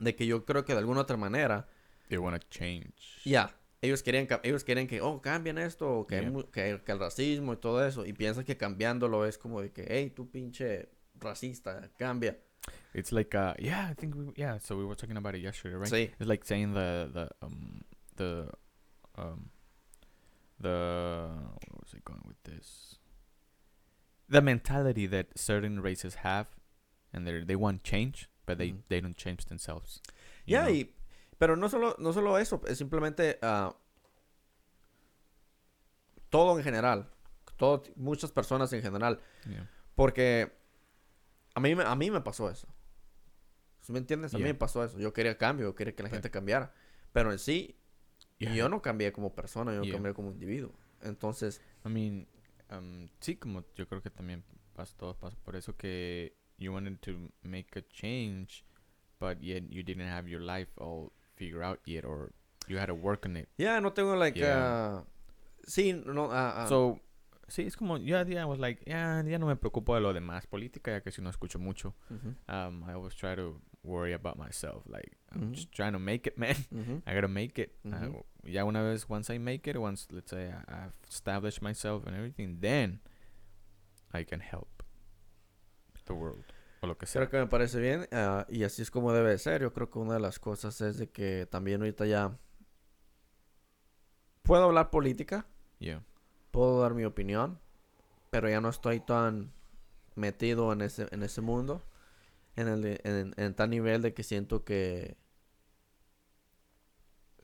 De que yo creo que de alguna otra manera. They want to change. Ya. Ellos querían, ellos quieren que, oh, cambien esto, que, Yeah. que, que el racismo y todo eso. Y piensan que cambiándolo es como de que, hey, tú pinche racista, cambia. It's like uh yeah, I think we yeah, so we were talking about it yesterday, right? Sí. It's like saying the the um the um the where was I going with this? The mentality that certain races have and they they want change, but they Mhm. they don't change themselves. know? y. Pero no solo, no solo eso, es simplemente. ah, todo en general. Todo, muchas personas en general. Yeah. Porque. A mí, me- a mí me pasó eso. ¿Sí ¿Me entiendes? A mí Yeah. me pasó eso. Yo quería cambio, yo quería que la gente cambiara. Pero en sí, Yeah. yo no cambié como persona, yo Yeah. cambié como individuo. Entonces, I mean, um, sí, como yo creo que también pasa, todo pasa por eso que you wanted to make a change, but yet you didn't have your life all figured out yet, or you had to work on it. ya no tengo like. Yeah. ah, sí, no. ah, ah, So, sí, es como, ya, ya, I was like, ya, ya no me preocupo de lo demás política, ya que si no escucho mucho. Um, I always try to worry about myself, like, I'm just trying to make it, man. I gotta make it. Uh, ya una vez, once I make it, once, let's say, I- I've established myself and everything, then I can help the world, o lo que sea. Creo que me parece bien ah, y así es como debe de ser. Yo creo que una de las cosas es de que también ahorita ya puedo hablar política, Yeah. Puedo dar mi opinión, pero ya no estoy tan metido en ese, en ese mundo. en, el, en, en tal nivel de que siento que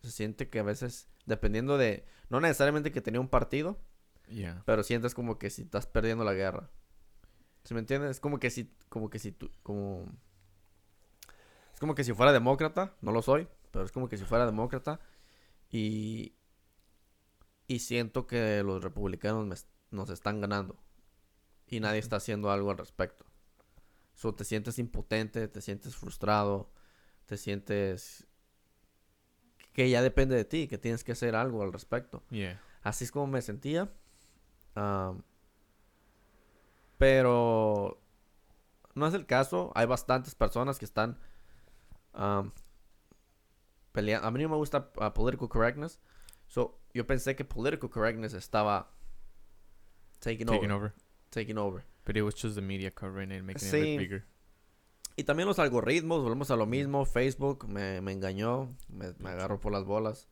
se siente que a veces, dependiendo de, no necesariamente que tenía un partido, Yeah. pero sientes como que si estás perdiendo la guerra. ¿Sí me entiendes? Es como que si, como que si tú, como... Es como que si fuera demócrata, no lo soy, pero es como que si fuera demócrata y... Y siento que los republicanos me nos están ganando y nadie está haciendo algo al respecto. So, te sientes impotente, te sientes frustrado, te sientes que ya depende de ti, que tienes que hacer algo al respecto. Yeah. Así es como me sentía. Am, pero no es el caso. Hay bastantes personas que están peleando. A mí no me gusta ah, political correctness. So, yo pensé que political correctness estaba taking, Taking over, over. taking over. But it was just the media covering it, making it Sí. look bigger. Y también los algoritmos, volvemos a lo mismo. Facebook me, me engañó, me, me agarró por las bolas.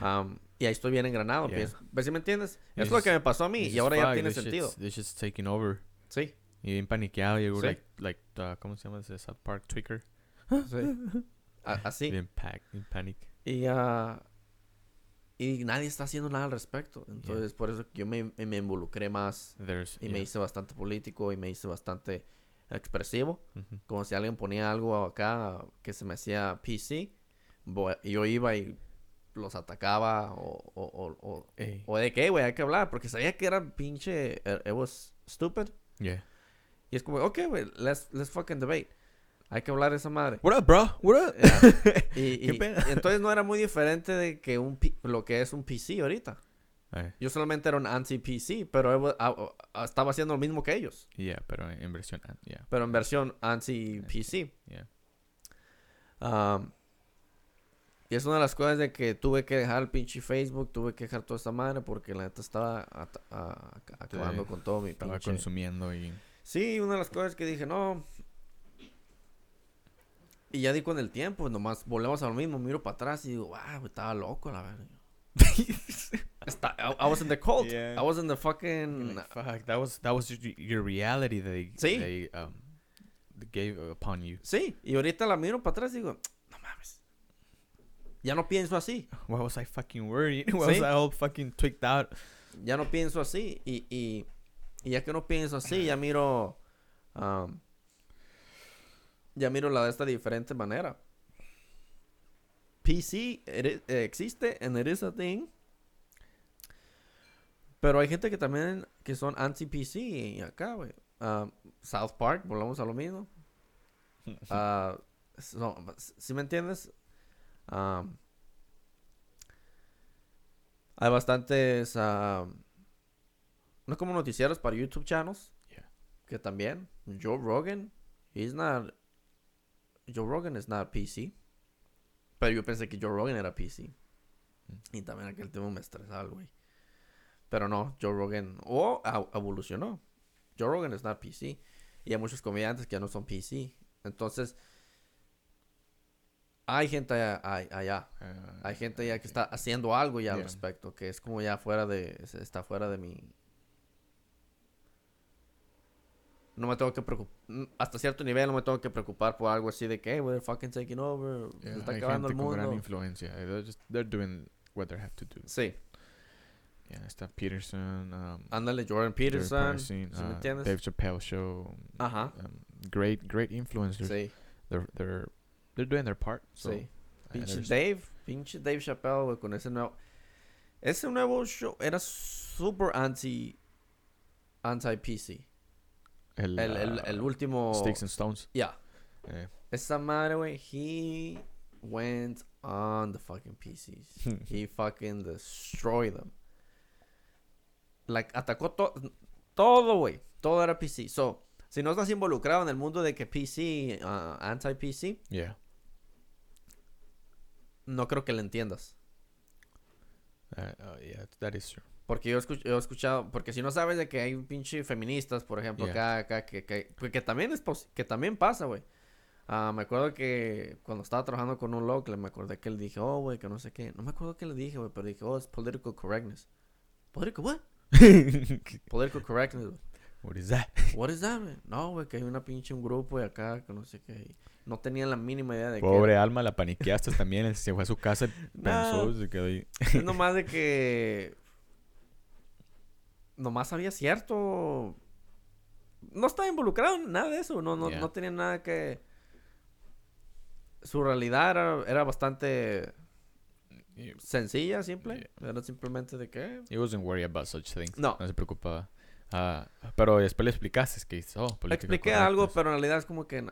Am, y ahí estoy bien engranado. Yeah. pienso- ¿Ves si me entiendes? It's Es lo que me pasó a mí y ahora ya tiene this sentido. shit's- This shit's taking over. Sí, Y bien paniqueado. Y Sí. like, like, uh, ¿cómo se llama ese South Park Tweaker? sí. Así. Bien pack, bien panic. Y, ah, y nadie está haciendo nada al respecto. Entonces, por eso yo me, me involucré más There's, y me yeah. hice bastante político y me hice bastante expresivo. Mhm. Como si alguien ponía algo acá que se me hacía PC, yo iba y los atacaba o, o, o, o, de qué, güey, hay que hablar. Porque sabía que era pinche, it, it was stupid. Yeah. Y es como, ok, güey, let's, let's fucking debate. Hay que hablar de esa madre. What up, bro? What up? Yeah. Y, entonces no era muy diferente de que un lo que es un PC ahorita. Eh, Yo solamente era un anti-PC, pero estaba haciendo lo mismo que ellos. yeah, pero en versión, ah, yeah, Pero en versión anti-PC. yeah. Um, y es una de las cosas de que tuve que dejar el pinche Facebook, tuve que dejar toda esta madre porque la neta estaba acabando Sí, con todo mi Estaba pinche... consumiendo y... Sí, una de las cosas que dije, no. Y ya di con el tiempo, nomás volvemos a lo mismo, miro para atrás y digo, wow, estaba loco la verdad. Está- I, I was in the cult. Yeah. I was in the fucking. Like, fuck, that was, that was your, your reality that they, Sí. they, um, gave upon you. Sí, y ahorita la miro para atrás y digo, no mames. Ya no pienso así. Why was I fucking worried? Why Sí. was I all fucking tweaked out? Ya no pienso así. Y, y, y ya que no pienso así, ya miro. um, ya miro la de esta diferente manera. PC it eh, existe and it is a thing. Pero hay gente que también que son anti-PC y acá, güey. Um, South Park, volvamos a lo mismo. Ah, so- ¿Sí me entiendes? Um, hay bastantes, um, no como noticieros para YouTube channels. Yeah. Que también. Joe Rogan, he's not. Joe Rogan is not PC. Pero yo pensé que Joe Rogan era PC. Mm. Y también aquel tema me estresaba, güey. Pero no, Joe Rogan. O evolucionó. Joe Rogan es not PC. Y hay muchos comediantes que ya no son PC. Entonces, hay gente allá. hay- allá. Uh, Hay gente ya que está haciendo algo ya al respecto. Que es como ya fuera de. es- Está fuera de mi. No me tengo que preocupar. Hasta cierto nivel no me tengo que preocupar por algo así de que, hey, we're fucking taking over. yeah, se está acabando el gente con gran mundo. influencia. They're, just, they're doing what they have to do. Sí, Yeah, está Peterson, um, ándale, Jordan Jordan Peterson. Peterson, ¿sí me uh, entiendes? Dave Chappelle Show. Ajá. Um, great, great influencers. Sí, They're, they're, they're doing their part. So, sí. Pinche Dave, pinche Dave Chappelle, güey, con ese nuevo. Ese nuevo show era super anti. Anti-PC. El, El, el, uh, el último. Sticks and Stones. Ya. Eh, Esa madre, güey, he went on the fucking PCs. he fucking destroyed them. Like, atacó to- todo, güey. Todo era PC. So, si no estás involucrado en el mundo de que PC, uh, anti-PC, yeah. no creo que le entiendas. Uh, uh, yeah, that is true. Porque yo, he escuchado, porque si no sabes de que hay un pinche feministas, por ejemplo, Yeah. acá, acá, que, que, que también es que también pasa, güey. Ah, me acuerdo que cuando estaba trabajando con un local, me acordé que él dije, oh, güey, que no sé qué. No me acuerdo qué le dije, güey, pero dije, oh, es political correctness. ¿Political what? Political correctness. güey. What is that? What is that, man? No, güey, que hay una pinche un grupo de acá que no sé qué. y No tenían la mínima idea de qué. Pobre era. alma, la paniqueaste también. él Se fue a su casa y pensó, No. se quedó ahí. Es nomás de que. Nomás había cierto. No estaba involucrado en nada de eso. No, no, Yeah. no tenía nada que. Su realidad era, era bastante sencilla, simple. Era simplemente de que. He wasn't worried about such things. No. No se preocupaba. Ah, pero después le explicaste que hizo. oh, Le expliqué algo, pero en realidad es como que.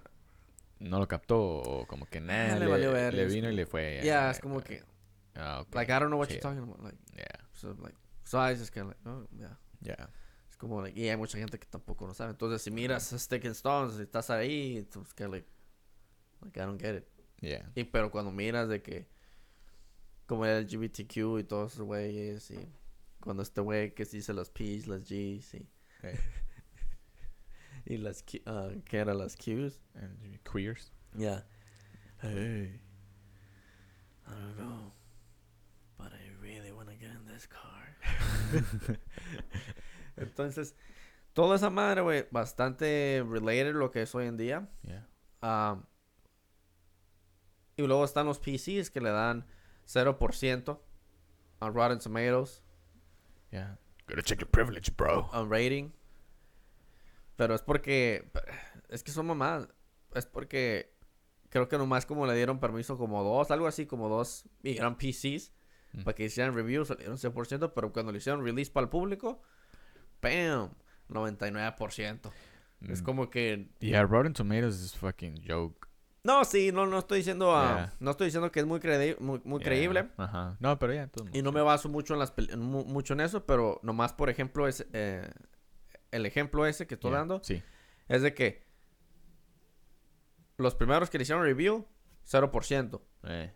No lo captó o como que nada. Ah, le valió verga, le vino y le fue. Yeah, ah, es como que. ah. Like, I don't know what you're talking about. Like, Yeah, so, like, so I just kind of like, oh, yeah. yeah. Es como, like, y hay mucha gente que tampoco lo sabe. Entonces, si miras Stick and Stones y estás ahí, entonces que, like, like, I don't get it. Yeah. Y pero cuando miras de que, como el LGBTQ y todos esos güeyes, y cuando este güey que se dice las P's, las G's, y, Eh, y las, Q, ah, ¿qué eran las Q's? and queers. Yeah. Hey, I don't know, but I really want to get in this car. Entonces, toda esa madre, güey, bastante related lo que es hoy en día. Yeah. Um, y luego están los PCs que le dan 0% a Rotten Tomatoes, Yeah. Gotta check your privilege, bro. a rating. Pero es porque, es que son mamadas. Es porque creo que nomás como le dieron permiso como dos, algo así como dos, y eran PCs Mm. para que hicieran reviews, le dieron 100%, pero cuando le hicieron release para el público, ¡pam! 99%. Es Mm. como que Yeah, Rotten Tomatoes is fucking joke. No, sí, no, no estoy diciendo, ah, Yeah. no estoy diciendo que es muy, credi- muy, muy Yeah, creíble. Ajá. No, pero ya, todo Y no me baso mucho en las mu- mucho en eso, pero nomás, por ejemplo, es, eh, el ejemplo ese que estoy dando Sí. es de que los primeros que le hicieron review, 0%. Eh,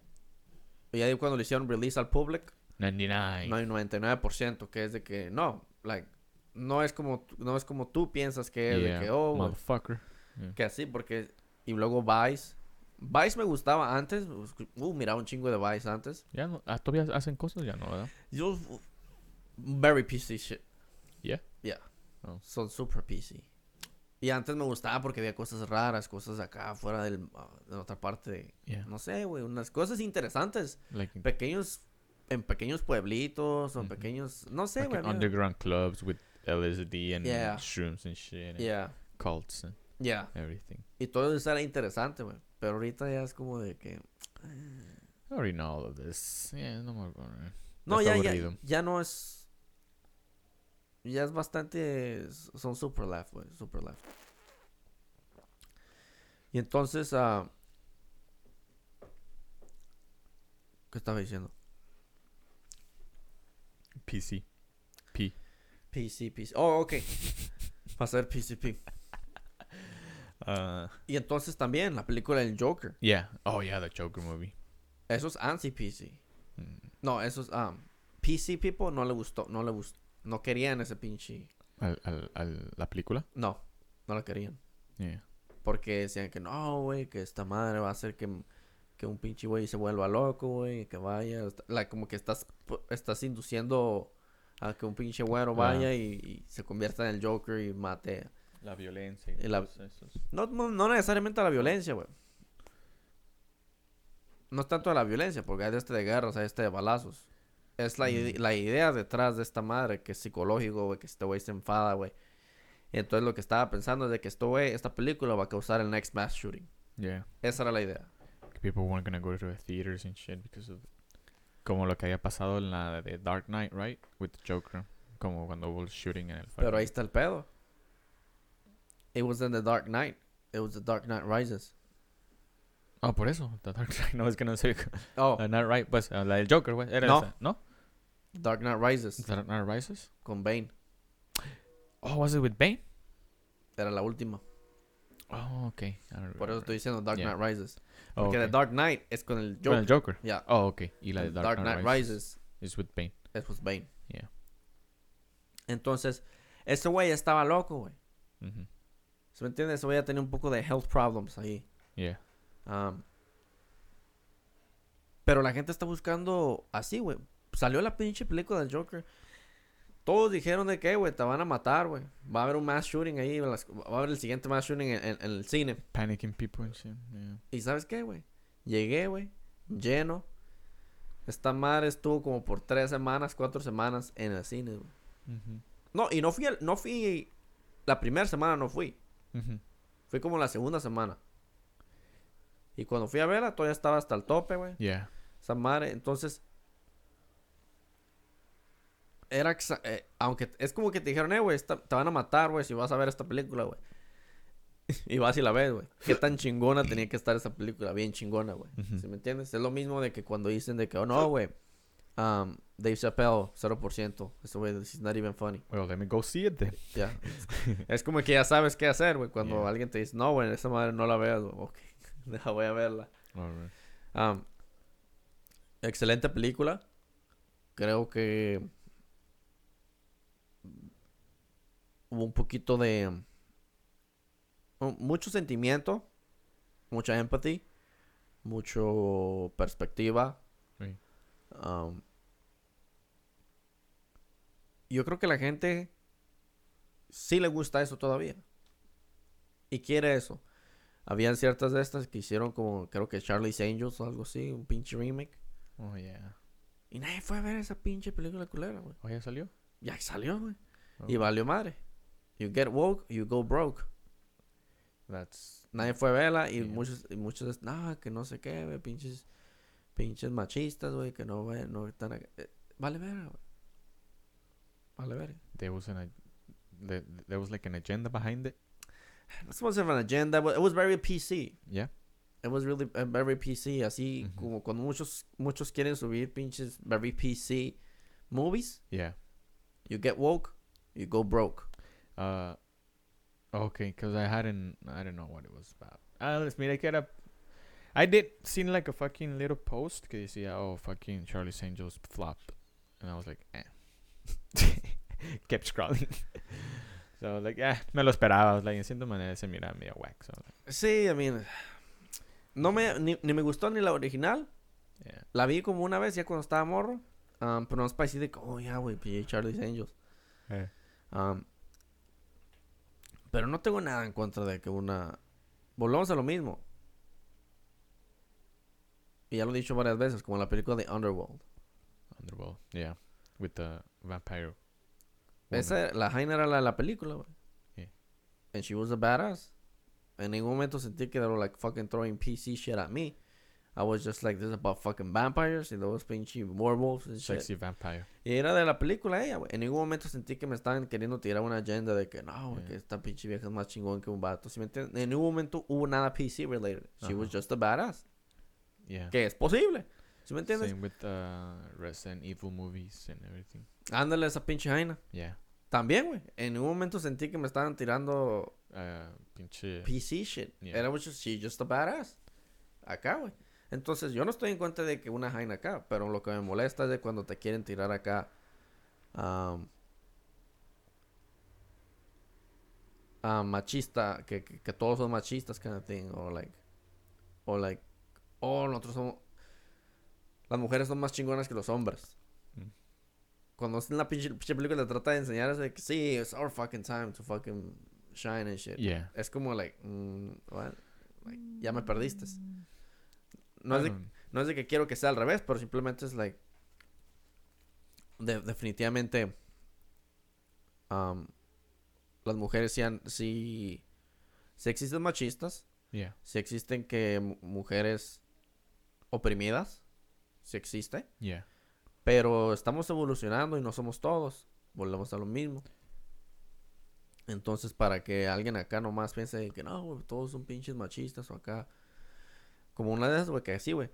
Y ahí cuando le hicieron release al public, 99. no hay 99%, que es de que no, like, no es como, no es como tú piensas que es, Yeah, de que, oh, motherfucker. Yeah. que así, porque, y luego Vice, Vice me gustaba antes, uh, miraba un chingo de Vice antes. Ya no, ah, todavía hacen cosas, ya no, ¿verdad? Yo, very PC shit. Yeah. Yeah. Oh. Son super PC. Y antes me gustaba porque había cosas raras, cosas acá fuera del, ah, de otra parte. Yeah. No sé, güey, unas cosas interesantes. Like, Pequeños, en pequeños pueblitos o Ujú. pequeños, no sé, like güey. había- underground clubs with LSD and Yeah. shrooms and shit. and Yeah, Cults and yeah. everything. Y todo eso era interesante, güey. Pero ahorita ya es como de que... I already know all of this. Yeah, no more. uh, No, ya, ya, ya no es... Ya es bastante... Son super left, güey. Super left. Y entonces... ah ¿Qué estaba diciendo? PC. P. PC, PC. Oh, ok. Va a ser PCP. Uh, Y entonces también la película del Joker. yeah. Oh, yeah, the Joker movie. Eso es anti-PC. Mm. No, eso es... um, PC people no le gustó. No le gustó. No querían ese pinche... Al, al, al, la película. No. No la querían. Yeah. Porque decían que no, güey, que esta madre va a hacer que, que un pinche güey se vuelva loco, güey, que vaya. like, como que estás, estás induciendo a que un pinche güero Ah. vaya y, y se convierta en el Joker y mate. La violencia. Y la- esos. No, no, no necesariamente a la violencia, güey. No es tanto a la violencia, porque hay de este de guerras, hay este de balazos. Es la, Mm. la idea detrás de esta madre, que es psicológico, güey, que este güey se enfada, güey. Entonces lo que estaba pensando es de que esto, güey, esta película va a causar el next mass shooting. Yeah. Esa era la idea. People weren't gonna go to the theaters and shit because of. Como lo que había pasado en la de Dark Knight, right? With the Joker. Como cuando hubo el shooting en el. Pero ahí está el pedo. It was in the Dark Knight. It was the Dark Knight Rises. Oh, por eso. The Dark Knight. No, es que no sé. Oh, not right. Pues la del Joker, güey. Era No. esa. ¿No? Dark Knight Rises Dark Knight Rises. con Bane. Oh, was it with Bane? Era la última. Oh, don't Por eso estoy diciendo Dark Yeah. Knight Rises. Oh, Porque The okay. Dark Knight es con el Con Joker. el Joker. Ya. Oh, okay. Y la de Dark, Knight, Rises. is with Bane. Es pues Bane. Yeah. Entonces, ese güey estaba loco, güey. Mhm. ¿Se me entiende? Ese güey ya tenía un poco de health problems ahí. Yeah. Um, pero la gente está buscando así, güey. Salió la pinche película del Joker. Todos dijeron de que, güey, te van a matar, güey. Va a haber un mass shooting ahí. las- Va a haber el siguiente mass shooting en, en- en el cine. Panicking people and shit. Yeah. ¿Y sabes qué, güey? Llegué, güey. Lleno. Esta madre estuvo como por tres semanas, cuatro semanas en el cine, güey. No, y no fui, al- no fui... La primera semana no fui. Fui como la segunda semana. Y cuando fui a verla, todavía estaba hasta el tope, güey. Yeah. Esa madre, entonces. Era. eh, aunque es como que te dijeron, eh, güey, te van a matar, güey, si vas a ver esta película, güey. y vas y la ves, güey. Qué tan chingona tenía que estar esa película, bien chingona, güey. Ujú. ¿Sí me entiendes? Es lo mismo de que cuando dicen de que, oh, no, güey. um, Dave Chappelle, 0%. Eso, güey, this is not even funny. Well, let me go see it then. Ya. es como que ya sabes qué hacer, güey. Cuando Yeah. alguien te dice, no, güey, esa madre no la veas, güey. Ok, deja, voy a verla. Alright. Um, excelente película. Creo que hubo un poquito de um, mucho sentimiento, mucha empathy, mucho perspectiva. Sí. Um, yo creo que la gente sí le gusta eso todavía y quiere eso. Habían ciertas de estas que hicieron como, creo que Charlie's Angels o algo así, un pinche remake. Oh, yeah. Y nadie fue a ver esa pinche película culera, güey. Oh, ya salió. Ya salió, güey. Oh. Y valió madre. You get woke, you go broke. That's. Nadie fue a verla y Yeah. muchos, y muchos, no, que no sé qué, güey, pinches, pinches machistas, güey, que no, güey, no están, eh, vale verga, güey. Vale verga. There was an. There, there was like an agenda behind it. This wasn't an agenda, but it was very PC. Yeah. It was really uh, very PC, así como cuando muchos, muchos quieren subir pinches very PC movies, Yeah. you get woke, you go broke. Uh, okay, because I hadn't, I don't know what it was about. Ah, miré que era. I did seen like a fucking little post que decía, oh, fucking Charlie's Angels flopped. And I was like, eh. Kept scrolling. so, like, eh, me lo esperaba. Like, en cierta manera se mira medio whack. So, like, Sí, I mean, no me, ni, ni me gustó ni la original. yeah. La vi como una vez ya cuando estaba morro. um, pero no es para decir de que, oh, ya, güey, pillé Charlie's Angels. Eh. Um, pero no tengo nada en contra de que una... Volvamos a lo mismo. Y ya lo he dicho varias veces, como la película de Underworld. Underworld. Yeah. With the vampire. woman. Esa, la Jaina era la de la película, güey. Yeah. And she was a badass. En ningún momento sentí que they were like fucking throwing PC shit at me. I was just like, this is about fucking vampires y those pinche werewolves and shit. Sexy vampire. Y era de la película ella, güey. En ningún momento sentí que me estaban queriendo tirar una agenda de que no, güey, Yeah. que esta pinche vieja es más chingón que un vato. ¿Sí me entiendes? En ningún momento hubo nada PC related. She was Ajá. just a badass. Yeah. Que es posible. ¿Sí me entiendes? Same with uh, Resident Evil movies and everything. Ándale esa pinche Jaina. Yeah. También, güey. En ningún momento sentí que me estaban tirando Uh, pinche. PC shit. Yeah. Era mucho, she just a badass. Acá, güey. Entonces, yo no estoy en contra de que una Jaina acá, pero lo que me molesta es de cuando te quieren tirar acá. um, machista, que, que, que todos son machistas, kind of thing, o like, o like, oh, nosotros somos, las mujeres son más chingonas que los hombres. Mm. Cuando en la pinche, pinche película te trata de enseñar es de que sí, it's our fucking time to fucking shine and shit. Yeah. Es como, like, mm, what? Like, ya me perdiste. No es, de, no es de que quiero que sea al revés, pero simplemente es, like, de- definitivamente, um, las mujeres sí, han- sí, sí existen machistas, Yeah. sí existen que mu- mujeres oprimidas, sí existe, Yeah. pero estamos evolucionando y no somos todos, volvemos a lo mismo. Entonces, para que alguien acá nomás piense que no, todos son pinches machistas o acá. Como una de esas, güey, que sí, güey.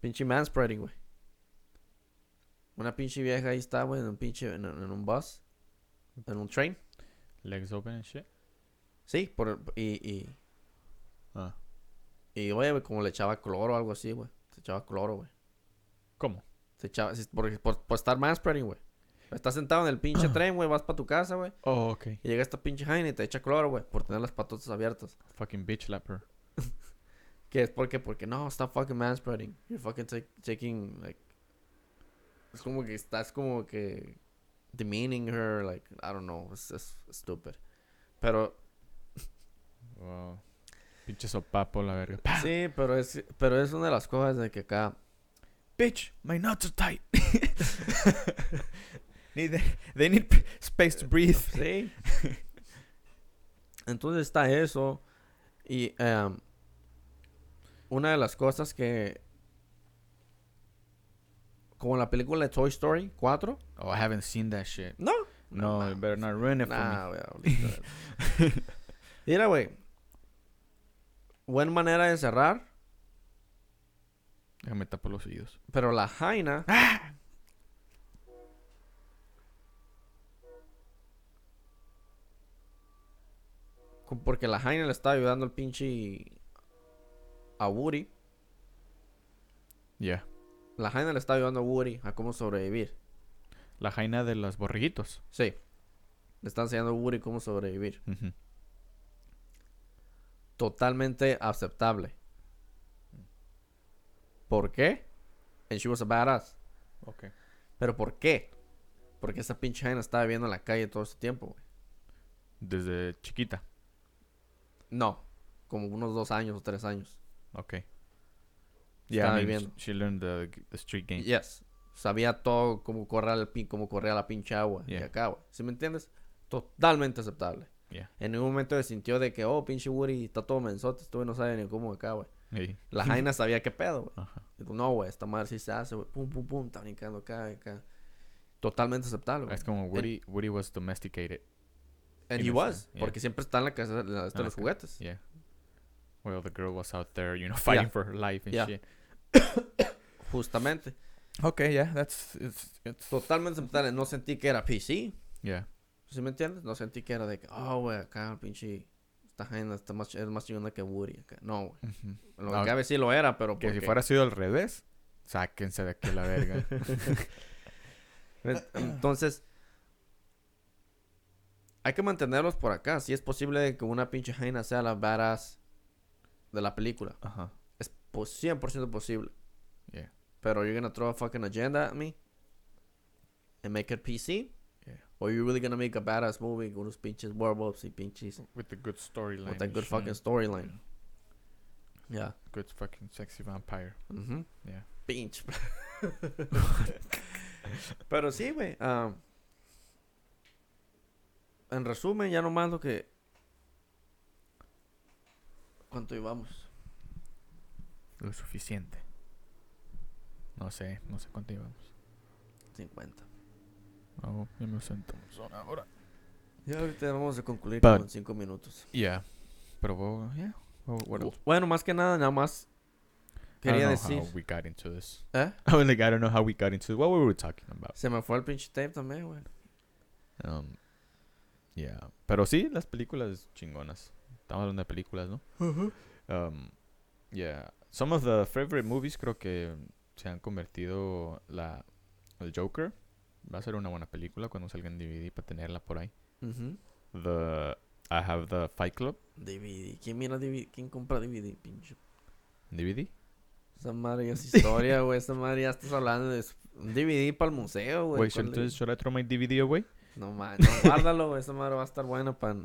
Pinche manspreading, güey. Una pinche vieja ahí está, güey, en un pinche, en, en un bus, en un train. Legs open and shit. Sí, por, y, y, Ah. y, oye, güey, como le echaba cloro o algo así, güey. Se echaba cloro, güey. ¿Cómo? Se echaba, por, por, por estar manspreading, güey. Estás sentado en el pinche tren, güey, vas para tu casa, güey. Oh, okay. Y llega esta pinche Jaina y te echa cloro, güey, por tener las patotas abiertas. Fucking bitch slapper. ¿Qué es? ¿Por qué? Porque no, stop fucking manspreading. You're fucking take- taking, like... Es como que estás como que demeaning her, like, I don't know, it's, it's stupid. Pero, Wow. Pinche sopapo, la verga. ¡Pah! sí, pero es, pero es una de las cosas de que acá, Bitch, my nuts are tight. need, they need space to breathe. sí. Entonces está eso. Y em, una de las cosas que, como la película de Toy Story 4, Oh, I haven't seen that shit. no, No, mames. you better not ruin it for me. Mira, güey. Buena manera de cerrar, Déjame tapar los oídos. pero la Jaina. Co- Porque la Jaina le está ayudando al pinche. A Woody. Yeah. La Jaina le está ayudando a Woody a cómo sobrevivir. La jaina de los borreguitos. Sí. Le está enseñando a Woody cómo sobrevivir. Totalmente aceptable. ¿Por qué? And she was a badass. Okay. ¿Pero por qué? Porque esa pinche Jaina estaba viviendo en la calle todo ese tiempo, güey. Desde chiquita. No. Como unos dos años o tres años. Okay. Estaba Yeah, I mean, viviendo. sh- she learned the, the street game. Yes. Sabía todo cómo correr el pin, cómo corría la pinche agua. Y Yeah. acá, güey. ¿Sí me entiendes? Totalmente aceptable. Yeah. En ningún momento se sintió de que, oh, pinche Woody está todo mensote. Estuve no sabe ni cómo acá, güey. Hey. La Jaina sabía qué pedo, güey. Digo, no, güey, esta madre sí se hace, güey. Pum, pum, pum. Está brincando acá, acá. Totalmente aceptable. Es como Woody, Woody was domesticated. And he was. yeah. Porque siempre está en la casa de, Ah, los juguetes. Yeah. Well, the girl was out there, you know, fighting Yeah. for her life and Yeah. shit. Justamente. Okay, yeah, that's it's it's Totalmente aceptable. No sentí que era PC. yeah. ¿Sí me entiendes? No sentí que era de que, oh, güey, acá el pinche. Esta Jaina está más, es más chingona que Woody. Acá. No, güey. Lo No, que cabe sí lo era, pero que si fuera sido al revés, sáquense de aquí la verga. En- Entonces, hay que mantenerlos por acá. Si es posible que una pinche Jaina sea la badass de la película. Ajá. Es po- 100% posible. Yeah. Pero you're gonna throw a fucking agenda at me and make it PC? Yeah. Or you really gonna make a badass movie con unos pinches werewolves y pinches With the good storyline. with a good fucking storyline? Yeah. Good fucking sexy vampire. Mhm. Yeah. Pinche. Pero sí, güey. um, en resumen, ya nomás lo que. ¿Cuánto íbamos? Lo suficiente. No sé, no sé cuánto íbamos. 50. Oh, ya me sentamos ahora. Ya ahorita vamos a concluir But- como en 5 minutos. Yeah. Pero, well, yeah. Well, what else? Bueno, más que nada, nada más. I don't Quería know decir. how we got into this. ¿Eh? I was like, I don't know how we got into this. What were we talking about? Se me fue el pinche tape también, güey. Um, yeah. Pero sí, las películas chingonas. Estamos hablando de películas, ¿no? Um, yeah. Some of the favorite movies creo que se han convertido la el Joker. Va a ser una buena película cuando salga en DVD para tenerla por ahí. The I have the Fight Club DVD. ¿Quién mira DVD? ¿Quién compra DVD, pinche? DVD. Esa madre ya es historia, güey. Esa madre ya estás hablando de un DVD para el museo, güey. Ponle- entonces, should I throw my DVD away? No man, no, guárdalo, güey. Esa madre va a estar buena para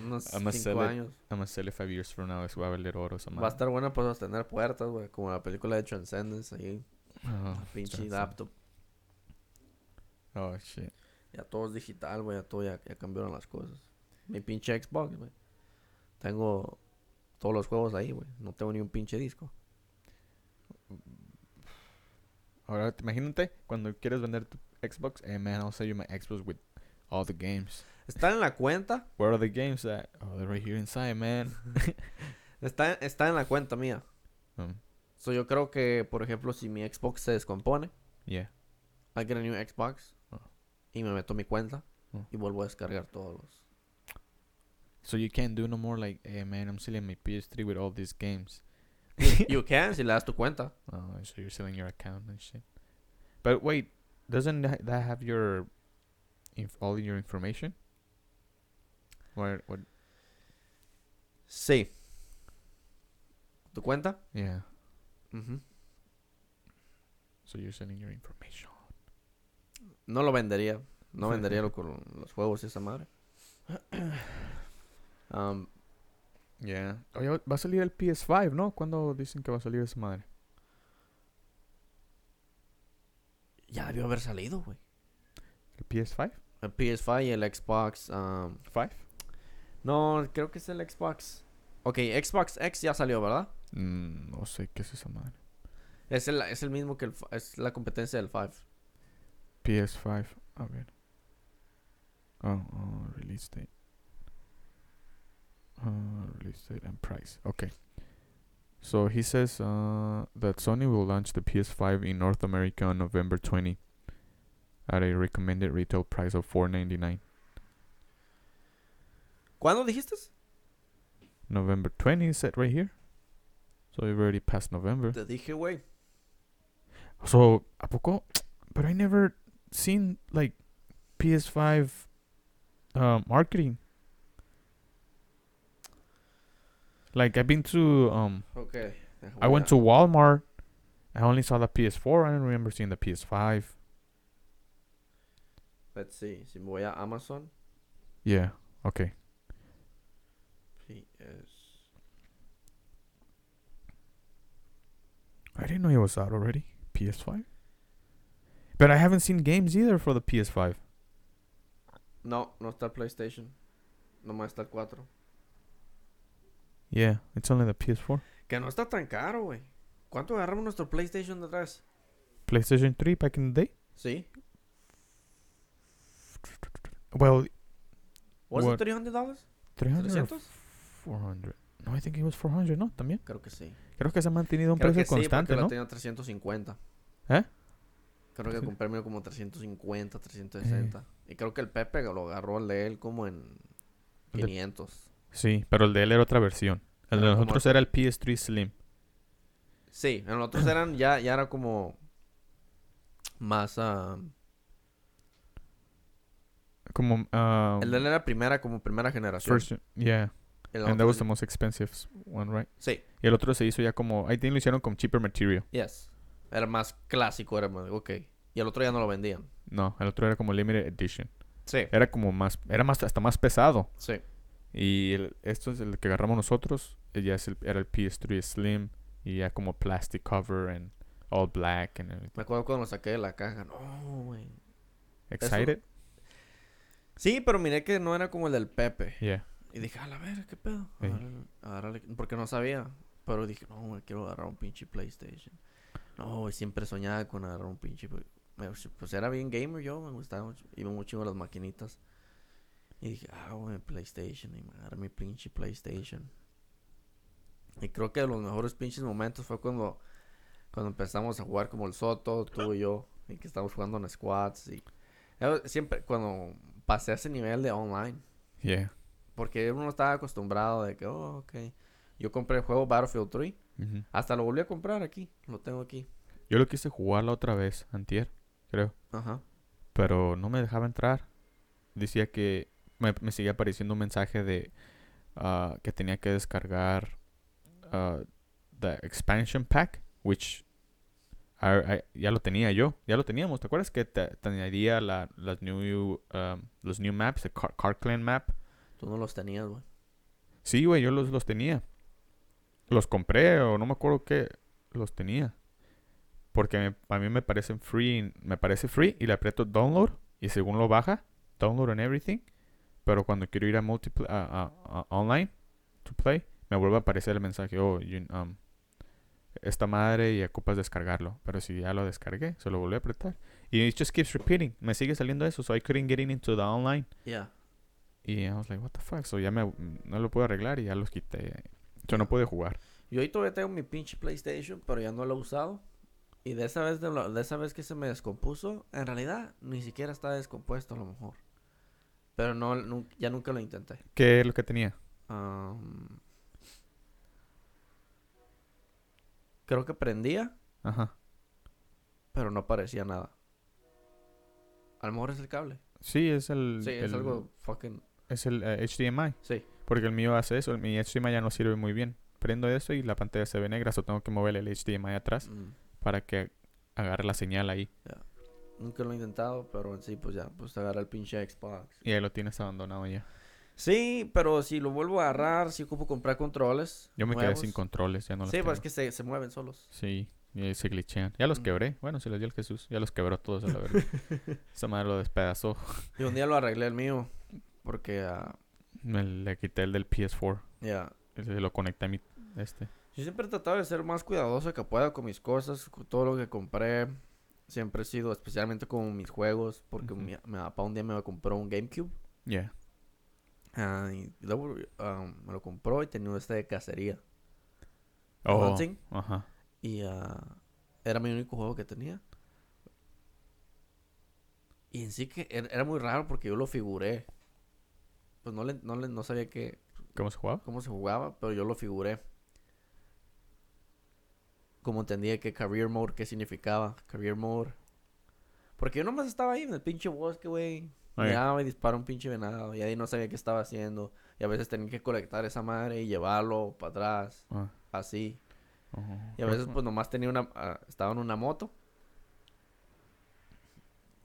unos I'ma 5 sell it. años. I'm gonna sell it five years from now. Es va a valer oro esa Va a estar buena para sostener puertas, güey. Como la película de Transcendence ahí. Oh, Pinche laptop. Oh, shit. Ya todo es digital, güey. Ya todo ya, ya cambiaron las cosas. Mi pinche Xbox, güey. Tengo todos los juegos ahí, güey. No tengo ni un pinche disco. Ahora, imagínate cuando quieres vender tu Xbox. Hey, man, I'll sell you my Xbox with all the games. Está en la cuenta. Where are the games at? Oh, they're right here inside, man. Está, está en la cuenta mía. Um, So yo creo que, por ejemplo, si mi Xbox se descompone, yeah. I get a new Xbox. Oh. Y me meto mi cuenta. Oh. Y vuelvo a descargar todos los. So you can't do no more like, hey, man, I'm selling my PS3 with all these games. you can si le das tu cuenta. Oh, so you're selling your account and shit. But wait, doesn't tha- that have your all your information? What? What? Sí. ¿Tu cuenta? Yeah. Ujú. So you're selling your information. No lo vendería. No vendería lo con los juegos y esa madre. Um, Yeah. Oye, va a salir el PS5, ¿no? ¿Cuándo dicen que va a salir esa madre? ya debió haber salido, güey. ¿El PS5? El PS5 y el Xbox. um, ¿5? No, creo que es el Xbox. Ok, Xbox X ya salió, ¿verdad? Mm, no sé qué es esa madre. Es el, es el mismo que el... f- Es la competencia del 5. PS5. A ver. Oh, oh, release date. Uh, release date and price. Okay. So he says uh, that Sony will launch the PS5 in North America on November 20 at a recommended retail price of 4.99. ¿Cuándo dijiste? November 20 is set right here. So we've already passed November. Te dije, güey. So, ¿a poco? But I never seen like PS5 uh, marketing. Like I've been to um Ok. I went to Walmart. I only saw the PS4. I don't remember seeing the PS5. Let's see. Si me voy a Amazon. Yeah. Okay. I didn't know it was out already. PS5. But I haven't seen games either for the PS5. No, no está el PlayStation. Nomás está el 4. Yeah, it's only the PS4. Que no está tan caro, güey. ¿Cuánto agarramos nuestro PlayStation de atrás? PlayStation 3 back in the day. Sí. Well, ¿Was What? it $300? 300 or ¿300? 400. No, I think it was 400, ¿no? También. Creo que sí. Creo que se ha mantenido un Creo precio que sí, constante, ¿no? lo tenía 350. ¿Eh? Creo que Sí. compré mío como 350, 360. Y creo que el Pepe lo agarró el de él como en El de- 500. Sí, pero el de él era otra versión. El de nosotros era el PS3 Slim. Sí, en los otros eran ya, ya era como más... ah, Como, um, el de él era primera, como primera generación. first, yeah. El And that was the most expensive one, right? Sí, Y el otro se hizo ya como, I think lo hicieron con cheaper material. yes. Era más clásico, era más... Ok. Y el otro ya no lo vendían. No, el otro era como limited edition. Sí, Era como más, era más, hasta más pesado. sí. Y el- esto es el que agarramos nosotros. eh, Ya es el, era el PS3 Slim. Y ya como plastic cover and all black and everything. Me acuerdo cuando lo saqué de la caja. No, güey. Excited? Sí, pero miré que no era como el del Pepe. Yeah. Y dije, a la ver, ¿qué pedo? Sí. Agárrale", Porque no sabía. Pero dije, no, güey, quiero agarrar un pinche PlayStation. No, güey, siempre soñaba con agarrar un pinche... me- Pues era bien gamer yo, me gustaba mucho. Iba mucho a las maquinitas. Y dije, ah, güey, PlayStation. Y me agarré mi pinche PlayStation. Y creo que de los mejores pinches momentos fue cuando... Cuando empezamos a jugar como el Soto, tú y yo. Y que estábamos jugando en squads. Y... eh, Siempre cuando pasé a ese nivel de online. Yeah. Porque uno estaba acostumbrado de que, oh, ok. Yo compré el juego Battlefield 3. Ujú. Hasta lo volví a comprar aquí. Lo tengo aquí. Yo lo quise jugar la otra vez, antier, creo. Ajá. Pero no me dejaba entrar. Decía que me, me seguía apareciendo un mensaje de ah, que tenía que descargar ah, the expansion pack, which I- I- ya lo tenía yo. Ya lo teníamos. ¿Te acuerdas que te, te añadía la, las new, um, los new maps, el Car, Car Clan map? Tú no los tenías, güey. Sí, güey, yo los, los tenía. Los compré o no me acuerdo qué. Los tenía. Porque me- a mí me parecen free. Me parece free y le aprieto download. Y según lo baja, download and everything. Pero cuando quiero ir a, multipl- a, a- a- online to play, me vuelve a aparecer el mensaje. Oh, you- um, esta madre y ocupas descargarlo. Pero si ya lo descargué, se lo volví a apretar. Y it just keeps repeating. Me sigue saliendo eso. So I couldn't get into the online. Ya. Y I was like, what the fuck? So ya me, no lo puedo arreglar y ya los quité. Yo no pude jugar. Yo ahí todavía tengo mi pinche PlayStation, pero ya no lo he usado. Y de esa vez de, lo- de esa vez que se me descompuso, en realidad ni siquiera está descompuesto a lo mejor. Pero no, ya nunca lo intenté. ¿Qué es lo que tenía? Am, creo que prendía, Ajá. pero no aparecía nada. A lo mejor es el cable. Sí, es el. Sí, es algo fucking... Es el eh, HDMI. Sí. Porque el mío hace eso. Mi HDMI ya no sirve muy bien. Prendo eso y la pantalla se ve negra. So tengo que mover el HDMI atrás mm. para que agarre la señal ahí. Nunca lo he intentado, pero en sí, pues ya, pues agarra el pinche Xbox. Y ahí lo tienes abandonado ya. Sí, pero si lo vuelvo a agarrar, sí ocupo comprar controles. Yo me quedé sin controles, ya no los Sí, pues es que se, se mueven solos. Sí, y se glitchean. Ya los Mm. quebré. Bueno, se los dio el Jesús. Ya los quebró todos a la verdad. Esa madre lo despedazó. Y un día lo arreglé el mío, porque Me le quité el del PS4. ya. Ese lo conecté a mi... Este. Yo siempre he tratado de ser más cuidadoso que pueda con mis cosas, con todo lo que compré. Siempre he sido, especialmente con mis juegos, porque mi, mi papá un día me compró un GameCube. Yeah. ah, y luego ah, me lo compró y tenía este de cacería. Oh, Hunting. ajá. Y era mi único juego que tenía. Y en sí que era, era muy raro porque yo lo figuré. Pues no, le, no, le- no sabía que, ¿Cómo se jugaba? cómo se jugaba, pero yo lo figuré. Como entendía que career mode, qué significaba. Career mode. Porque yo nomás estaba ahí en el pinche bosque, güey. Ya. Miraba y disparaba un pinche venado. Y ahí no sabía qué estaba haciendo. Y a veces tenía que colectar esa madre y llevarlo para atrás. Ah, Así. ajá. Y a veces pues nomás tenía una... ah, estaba en una moto.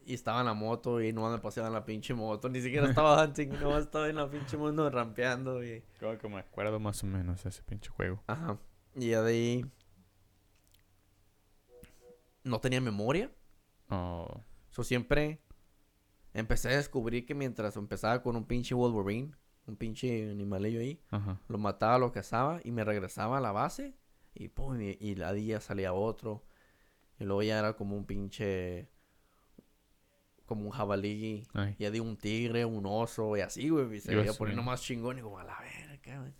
Y estaba en la moto y no me paseaba en la pinche moto. Ni siquiera estaba hunting. Nomás estaba en la pinche moto rampeando y... Creo que me acuerdo más o menos de ese pinche juego. Ajá. Y ya de ahí... No tenía memoria. Oh, So siempre... Empecé a descubrir que mientras empezaba con un pinche Wolverine... Un pinche animalillo ahí... ajá. Lo mataba, lo cazaba y me regresaba a la base. Y pum, y, y la día salía otro. Y luego ya era como un pinche. Como un jabalí. Ay. Ya di un tigre, un oso y así, güey. Y se iba poniendo más chingón y como a la verga, güey.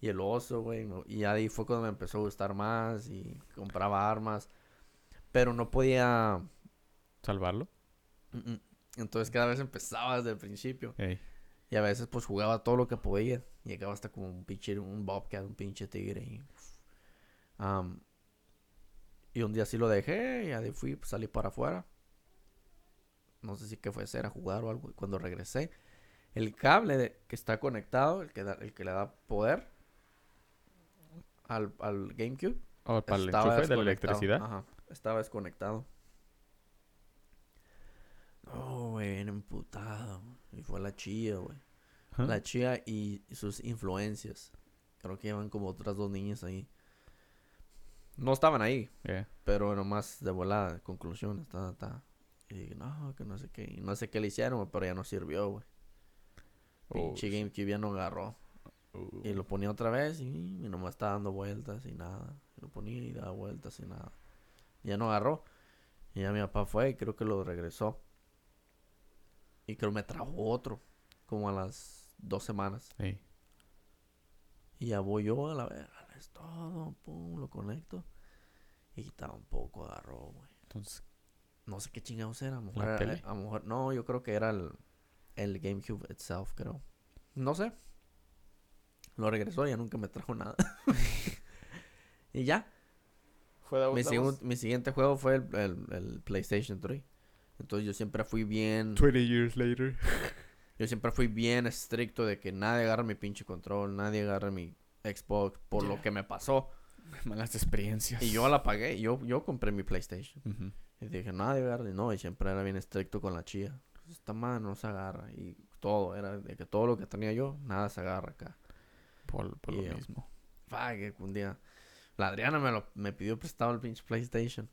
Y el oso, güey. Y de ahí fue cuando me empezó a gustar más y compraba armas. Pero no podía. ¿Salvarlo? mm, mm. Entonces cada vez empezaba desde el principio. Ey. Y a veces pues jugaba todo lo que podía. Llegaba hasta como un pinche, un bobcat, un pinche tigre. Y, Am, y un día sí lo dejé y ahí fui, pues, salí para afuera. No sé si qué fue hacer, a jugar o algo. Y cuando regresé, el cable de- que está conectado, el que, da- el que le da poder al, al GameCube, Oh, para el estaba enchufe de la electricidad. Ajá, estaba desconectado. No, güey, bien emputado. Y fue la chía, güey. La chía y sus influencias. Creo que llevan como otras dos niñas ahí. No estaban ahí, Yeah. pero nomás de volada, ta, ta. Y dije, no, que no sé qué. Y no sé qué le hicieron, pero ya no sirvió, güey. Oh, Pinche GameCube ya no agarró. Y lo ponía otra vez y, y nomás estaba dando vueltas y nada. Y lo ponía y daba vueltas y nada. Ya no agarró. Y ya mi papá fue y creo que lo regresó. Y creo me trajo otro. Como a las dos semanas. ey. Y ya voy yo a la verga. Es todo. Pum, lo conecto. Y tampoco agarró, güey. Entonces, No sé qué chingados era. A lo mejor, ¿La era- tele? a lo mejor- no, yo creo que era el, el GameCube itself, creo. No sé. Lo regresó y ya nunca me trajo nada. y ya. Mi, segun- mi siguiente juego fue el, el- el PlayStation 3. Entonces yo siempre fui bien... 20 years later. Yo siempre fui bien estricto de que nadie agarre mi pinche control, nadie agarre mi Xbox por lo que me pasó. Malas experiencias. Y yo la pagué, yo, yo compré mi PlayStation. Y dije, nadie agarre, no, y siempre era bien estricto con la chía. Esta mano no se agarra. Y todo, era de que todo lo que tenía yo, nada se agarra acá. Por, lo mismo. Que un día, la Adriana me, lo, me pidió prestado el pinche PlayStation.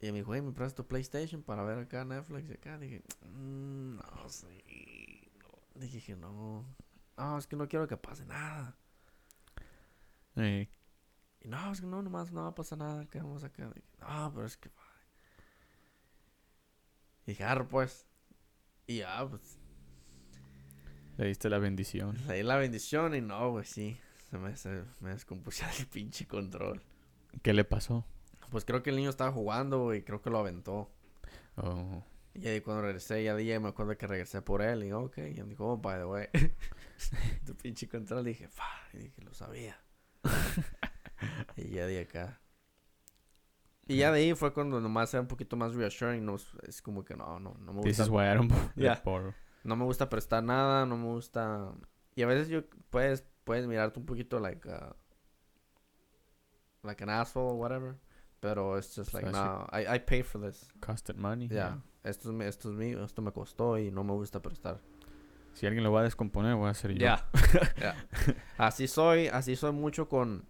Y me dijo, hey, me prestas tu PlayStation para ver acá Netflix. Y acá dije, "Mm, no sé. no". Dije, no. No, es que no quiero que pase nada. Ey. Y no, es que no, nomás no va a pasar nada. Que vamos acá. No, pero es que. Y dije, arre, pues. Y ya, pues. Le diste la bendición. Le di la bendición y no, güey, sí. Se me, se me descompuso el pinche control. ¿Qué le pasó? Pues creo que el niño estaba jugando y creo que lo aventó. Oh, Y ahí cuando regresé, ya dije, me acuerdo que regresé por él. Y digo, ok. Y él dijo, oh, by the way. tu pinche control. Y dije, fa. Y dije, lo sabía. y ya de acá. Y ya de ahí fue cuando nomás era un poquito más reassuring. No, es como que no, no, no me This gusta. is why I don't Yeah. No me gusta prestar nada. No me gusta. Y a veces yo puedes, puedes mirarte un poquito like, uh, like an asshole or whatever. Pero it's just like, So no, I, I pay for this. Costed money. Yeah. Esto es, esto es mío, esto me costó y no me gusta prestar. Si alguien lo va a descomponer, voy a ser yo. Ya. Así soy, así soy mucho con,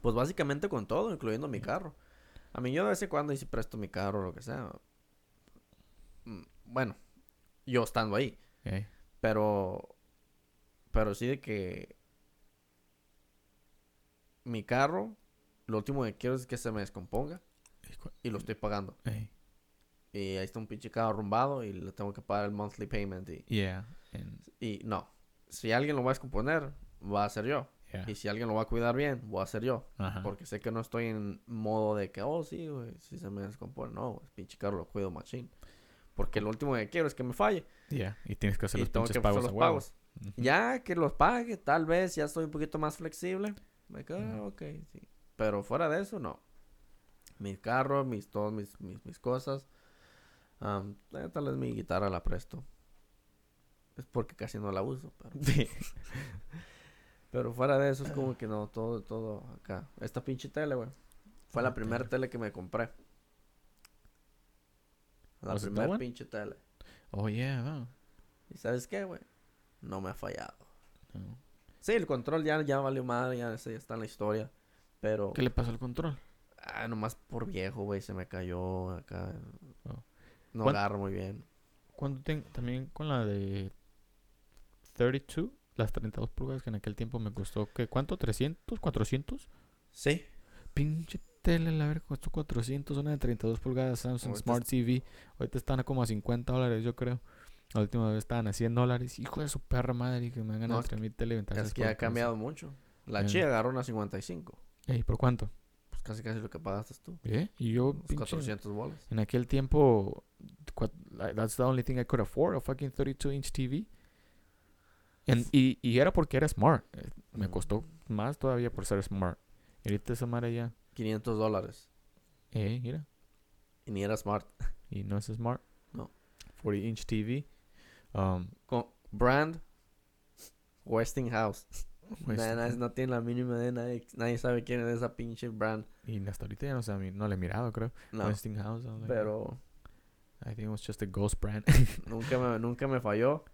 pues básicamente con todo, incluyendo mi carro. A mí yo de vez en cuando y si presto mi carro o lo que sea. Mm, Bueno, yo estando ahí. Pero, pero sí de que mi carro, lo último que quiero es que se me descomponga y lo estoy pagando. Y ahí está un pinche carro arrumbado y le tengo que pagar el monthly payment. Y, Yeah. and- y no, si alguien lo va a descomponer, va a ser yo. Yeah. Y si alguien lo va a cuidar bien, voy a ser yo. Ajá. Porque sé que no estoy en modo de que, oh, sí, güey, si se me descompone. No, el pinche carro lo cuido machine. Porque lo último que quiero es que me falle. Yeah, Y tienes que hacer y los pinches pagos los. Ya que los pague, tal vez ya estoy un poquito más flexible. Ah, Ujú. ok, sí. Pero fuera de eso, no. Mi carro, mis, todas mis, mis, mis cosas. Eh, tal vez mi guitarra la presto. Es porque casi no la uso. Pero, pero fuera de eso es como que no, todo, todo acá. Esta pinche tele, güey. Fue la primera tele. tele que me compré. La Was primera pinche tele. Oh, yeah. wow. ¿Y sabes qué, güey? No me ha fallado. No. Sí, el control ya, ya valió madre, ya, ya está en la historia. Pero, ¿Qué le pasó al control? ah, nomás por viejo, güey, se me cayó acá. Oh. No ¿Cuán- agarro muy bien. Cuando ten- también con la de 32, las 32 pulgadas que en aquel tiempo me costó, ¿qué? ¿Cuánto? ¿300? ¿400? Sí. Pinche tele, la verga, costó 400, una de 32 pulgadas Samsung Ahorita Smart TV. Ahorita están a como a 50 dólares, yo creo. La última vez estaban a 100 dólares. Hijo de su perra madre, que me han No, ganado es 3 mil tele. y Es que ha cambiado mucho. La Ya. chía agarró una 55. Ey, ¿por cuánto? Pues casi casi lo que pagaste tú. ¿Eh? Y yo, Unos pinche, 400 bolas. en aquel tiempo, that's the only thing I could afford, a fucking 32 inch TV. En- y, y era porque era smart. Eh, Me costó más todavía por ser smart. Y ahorita esa madre ya, 500 dólares. eh, mira. Y ni era smart. Y no es smart. No. 40 inch TV. Um, Con brand Westinghouse. nah, no tiene la mínima de nadie. Nadie sabe quién es esa pinche brand. y hasta ahorita ya no sé, no le he mirado, creo. No. Westinghouse. Like, Pero I think it was just a ghost brand. nunca me, nunca me falló.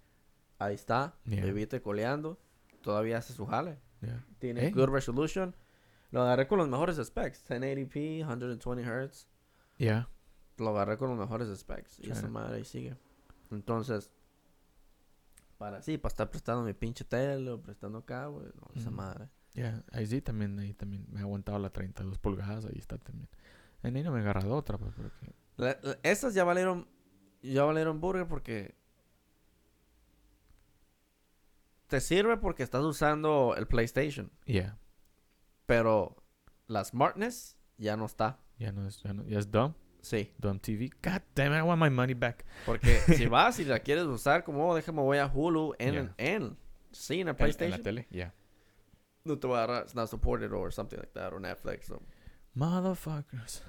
Ahí está. Yeah. Bebite coleando. Todavía hace su jale. yeah. Tiene good resolution. Lo agarré con los mejores specs. 1080p, 120 Hz. Yeah. Lo agarré con los mejores specs. Y esa madre ahí sigue. Entonces, para sí, para estar prestando mi pinche tele o prestando acá, güey. No, esa Ujú. madre. Yeah, ahí sí también, ahí también me ha aguantado la 32 pulgadas, ahí está también. En ahí no me he agarrado otra, pues, porque... La- ya valieron. Ya valieron burger porque. Te sirve porque estás usando el PlayStation. Yeah, Pero la smartness ya no está. ya no es, ya no, ya es dumb, Sí. dumb TV. God damn it, I want my money back. Porque si vas y la quieres usar como, oh, déjame voy a Hulu en, Yeah. en, sí, en el En- En, PlayStation. la tele, yeah. no te va a agarrar, it's not supported or something like that, or Netflix. O, Motherfuckers.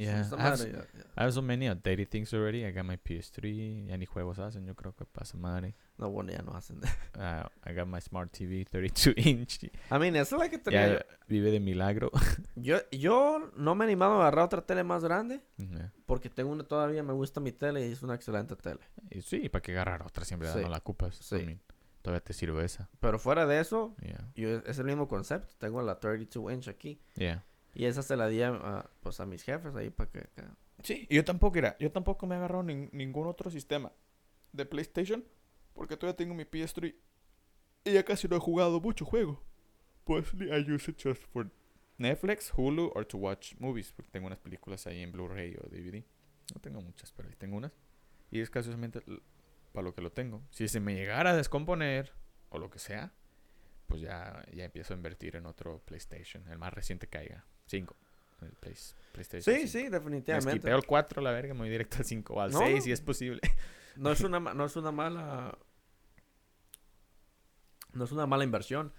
Yeah, esa I have, ya. I have so many outdated things already. I got my PS3, ya ni juegos hacen, yo creo que pasa madre. No, bueno, ya no hacen. Uh, I got my smart TV, 32 inch. I mean, eso es la que tenía Ya vive de milagro. yo. yo. No me he animado a agarrar otra tele más grande. Yeah. Porque tengo una todavía, me gusta mi tele y es una excelente tele. Y sí, ¿para qué agarrar otra? Siempre Sí, no la ocupas. I sí. mean, todavía te sirve esa. Pero fuera de eso, Yeah. yo, es el mismo concepto. Tengo la 32 inch aquí. Yeah. Y esa se la di a, pues a mis jefes ahí para que acá. Sí, yo tampoco era, yo tampoco me he agarrado nin- ningún otro sistema de PlayStation porque todavía tengo mi PS3 y ya casi no he jugado mucho juego. Pues I use it just for Netflix, Hulu or to watch movies porque tengo unas películas ahí en Blu-ray o DVD. No tengo muchas, pero ahí tengo unas. Y es casualmente para lo que lo tengo. Si se me llegara a descomponer o lo que sea, pues ya, ya empiezo a invertir en otro PlayStation, el más reciente que haya. 5. El Play- PlayStation Sí, 5. sí, Me definitivamente. esquipeo el 4, la verga, me voy directo al 5 o al No, 6 no. si es posible. No es una, no es una mala. No es una mala inversión.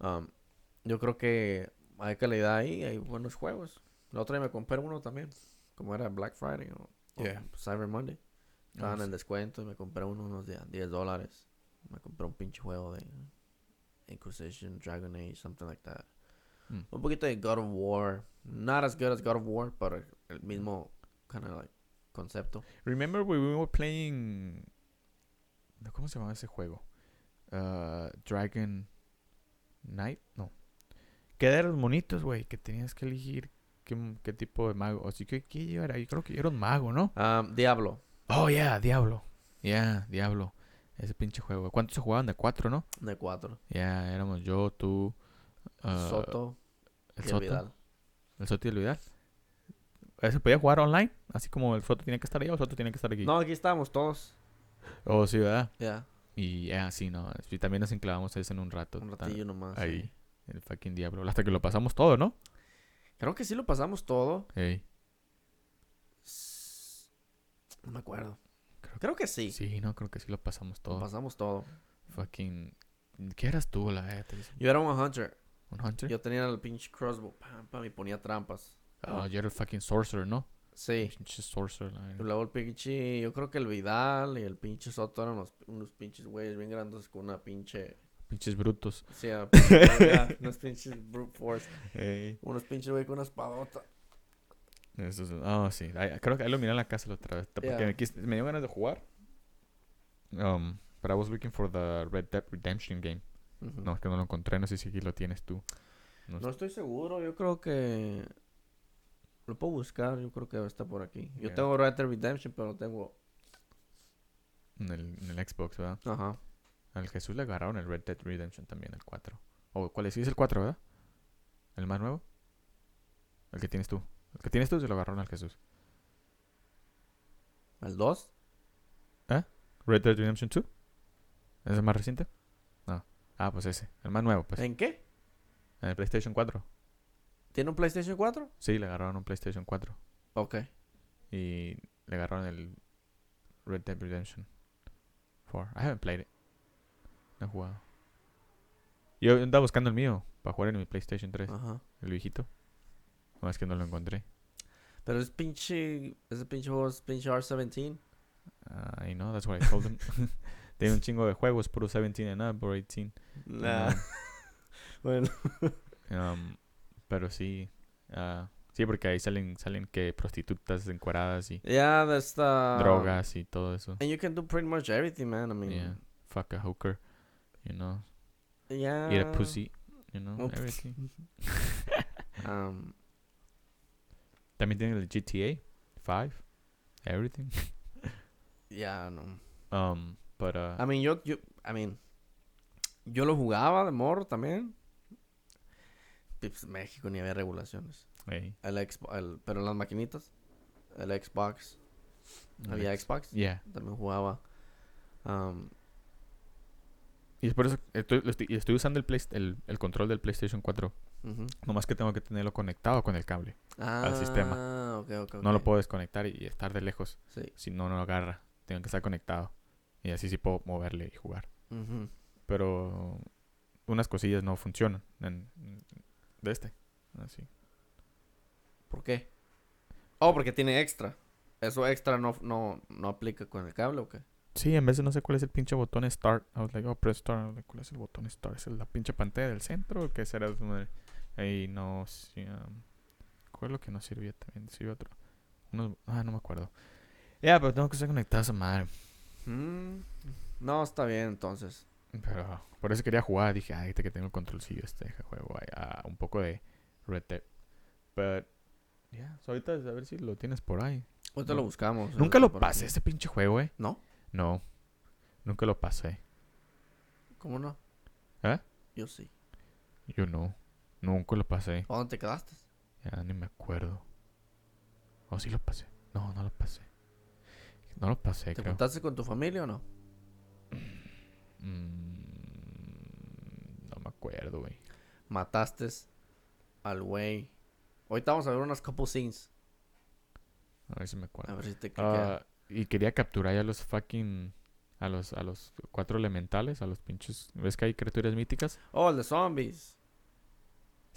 Um, yo creo que hay calidad ahí, hay buenos juegos. La otra día me compré uno también. Como era Black Friday o. Cyber Monday. Estaban No, en sí. descuento y me compré uno unos de 10 dólares. Me compré un pinche juego de Inquisition, Dragon Age, something like that. Mm. Un poquito de God of War, Not as good as God of War, pero el mismo kind of like concepto. Remember when we were playing. ¿Cómo se llamaba ese juego? Uh, Dragon Knight? No. Que eran los monitos, güey, que tenías que elegir qué, qué tipo de mago. O sí, ¿qué, qué yo era? Yo creo que yo era un mago, ¿no? Um, Diablo, Oh, yeah, Diablo. Yeah, Diablo. Ese pinche juego. ¿Cuántos se jugaban? De cuatro, ¿no? de 4. Ya, éramos yo, tú, uh, Soto el y el Soto. Vidal. El Soto y el Vidal. Eh, ¿Se podía jugar online? Así como el Soto tiene que estar allá o el Soto tiene que estar aquí. No, aquí estábamos todos. Oh, sí, ¿verdad? Ya, Y ya, sí, no. Y también nos enclavamos ese en un rato. un ratillo nomás. Ahí. sí. El fucking diablo. Hasta que lo pasamos todo, ¿no? Creo que sí lo pasamos todo. Ey. S- No me acuerdo. Creo Creo que sí. Sí, no, creo que sí lo pasamos Lo todo. pasamos todo. Fucking. ¿Qué eras tú, la neta? Yo era un hunter. ¿Un hunter? Yo tenía el pinche crossbow. Pam, pam, y ponía trampas. Ah, yo era el fucking sorcerer, ¿no? Sí. Pinche sorcerer. Y luego el pinche, yo creo que el Vidal y el pinche Soto eran unos, unos pinches güeyes bien grandes con una pinche, Pinches brutos. sea, ya, unos pinches brute force, unos pinches güeyes con una espadota. Ah, sí. Ahí- creo que ahí lo miré en la casa la otra vez. Porque Yeah. me, quis- me dio ganas de jugar. Um, but I was looking for the Red Dead Redemption game. No, es que no lo encontré. No sé si aquí lo tienes tú. No, No estoy seguro, yo creo que lo puedo buscar, yo creo que está por aquí. Yo Yeah. tengo Red Dead Redemption, pero tengo, en, el, en el Xbox, ¿verdad? ajá. Al Jesús le agarraron el Red Dead Redemption también, el 4. ¿O cuál es? Sí, es el 4, ¿verdad? ¿El más nuevo? El que tienes tú. El que tienes tú se lo agarraron al Jesús. ¿El 2? ¿Red Dead Redemption 2? ¿Es el más reciente? No. Ah, pues ese. El más nuevo, pues. ¿En qué? En el PlayStation 4. ¿Tiene un PlayStation 4? Sí, le agarraron un PlayStation 4. Ok. Y le agarraron el Red Dead Redemption 4. I haven't played it. No he jugado. Yo andaba buscando el mío para jugar en mi PlayStation 3. Ajá. El viejito. No es que no lo encontré. Pero es pinche, ese pinche juego es pinche R17. I know, that's what I told him. Tiene un chingo de juegos, puro 17 and up, or 18. Nah. bueno. Um, pero sí. ah, sí, porque ahí salen, salen que prostitutas encueradas y Yeah, that's the... drogas y todo eso. And you can do pretty much everything, man. I mean, Yeah. Fuck a hooker, you know. yeah. Eat a pussy, you know, everything. Um, También tiene el GTA 5, everything. yeah, no. Um, but uh, I mean, yo, yo, I mean, yo lo jugaba de morro también. Pues, México ni había regulaciones. hey, El Xbox, el, pero las maquinitas, el Xbox, había Xbox, Yeah. también jugaba. Um, Y es por eso estoy, estoy, usando el, play, el, el control del PlayStation 4. Ujú. Nomás que tengo que tenerlo conectado con el cable. Ah, sistema. ok, No lo puedo desconectar y, y estar de lejos. Sí. Si no, no lo agarra. Tengo que estar conectado. Y así sí puedo moverle y jugar. Pero unas cosillas no funcionan en, de este. Así. ¿Por qué? Oh, porque tiene extra. Eso extra no, no, no aplica con el cable o qué? Sí, en vez de no sé cuál es el pinche botón Start. I was like, oh, press Start. ¿Cuál es el botón Start? ¿Es la pinche pantalla del centro? ¿O qué será? Su madre? Ahí no. sí, um, ¿Cuál es lo que nos sirvió también? Sirvió otro. Unos, ah, no me acuerdo. Ya, pero tengo que estar conectado a esa madre. Mm, no, está bien entonces. Pero por eso quería jugar. Dije, ay, este que tengo el controlcillo este juego. ah, un poco de Red Dead. Yeah, so ahorita a ver si lo tienes por ahí. Ahorita No. lo buscamos. Nunca lo pasé ese pinche juego, eh. ¿No? No, nunca lo pasé. ¿Cómo no? ¿Eh? Yo sí. Yo no, nunca lo pasé. ¿A dónde te quedaste? Ya ni me acuerdo. ¿O sí lo pasé? No, no lo pasé. No lo pasé, ¿Te creo. juntaste con tu familia o no? Mm, no me acuerdo, güey. Mataste al güey. Ahorita vamos a ver unas couple scenes. A ver si me acuerdo. A ver si te. Ah, y quería capturar ya a los fucking. A los, a los cuatro elementales, a los pinches. ¿Ves que hay criaturas míticas? Oh, el de zombies.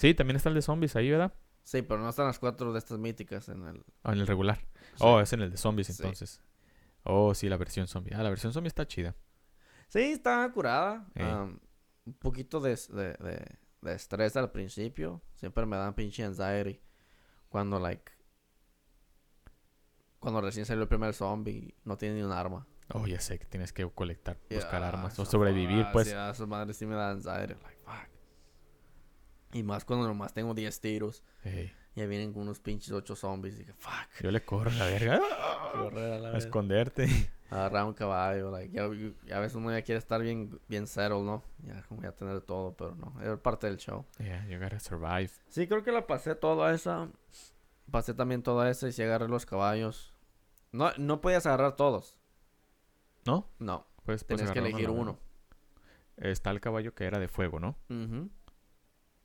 Sí, también está el de zombies ahí, ¿verdad? Sí, pero no están las cuatro de estas míticas en el... Ah, en el regular. Sí. Oh, es en el de zombies Sí. entonces. Oh, sí, la versión zombie. Ah, la versión zombie está chida. Sí, está curada. Am, un poquito de, de, de- de estrés al principio. Siempre me dan pinche anxiety. Cuando, like. Cuando recién salió el primer zombie, no tiene ni un arma. Oh, ya sé que tienes que colectar, buscar Yeah, armas o sobrevivir, fuck, pues. a esas madres sí me dan anxiety. Like. Y más cuando nomás tengo 10 tiros. Ey, Ya vienen con unos pinches 8 zombies. Y que, fuck. yo le corro a la verga. Correr a la A esconderte. Agarrar un caballo. Like, ya, ya a veces uno ya quiere estar bien, bien settled, ¿no? Ya como ya tener todo, pero no. Es parte del show. Yeah, you gotta survive. Sí, creo que la pasé toda esa. Pasé también toda esa y sí agarré los caballos. No, no podías agarrar todos. ¿No? No. Pues, pues Tenías que elegir uno. Está el caballo que era de fuego, ¿no? Ujú.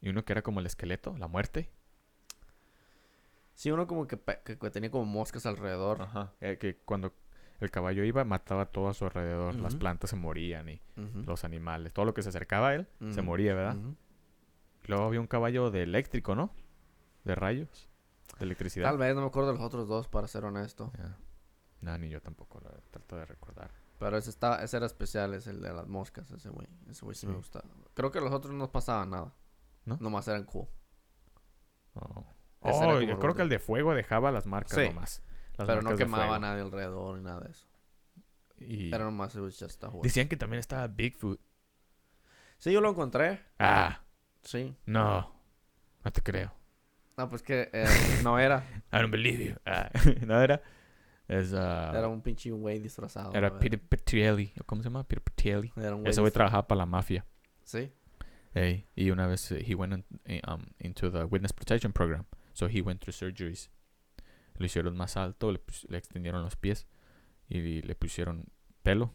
Y uno que era como el esqueleto, la muerte. Sí, uno como que, pe- que- que tenía como moscas alrededor. Ajá. Eh, que cuando el caballo iba, mataba todo a su alrededor. Las plantas se morían y los animales. Todo lo que se acercaba a él se moría, ¿verdad? Y luego había un caballo de eléctrico, ¿no? De rayos. De electricidad. Tal vez no me acuerdo de los otros dos, para ser honesto. Ya. No, ni yo tampoco. Lo trato de recordar. Pero ese, está, ese era especial, es el de las moscas, ese güey. Ese güey sí, me gustaba. Creo que los otros no pasaban nada. ¿No? Nomás eran cool. Oh, Ese era Oh, como yo creo que el de fuego dejaba las marcas Sí. nomás. Las pero no marcas de quemaba a nadie alrededor ni nada de eso. Y Era nomás it was just a horse. decían que también estaba Bigfoot. Sí, yo lo encontré. Ah, Sí. no. No te creo. No, pues que eh, no era. I don't believe you. Ah, no era. Es, ah, Era un pinche güey disfrazado. era la. Peter Petrielli. ¿o ¿Cómo se llama? Peter Petrielli. Era un güey Ese güey disfra- trabajaba para la mafia. Sí. Y una vez eh, he went in- eh, um, into the witness protection program. So he went through surgeries. Lo hicieron más alto, le, le extendieron los pies y le pusieron pelo.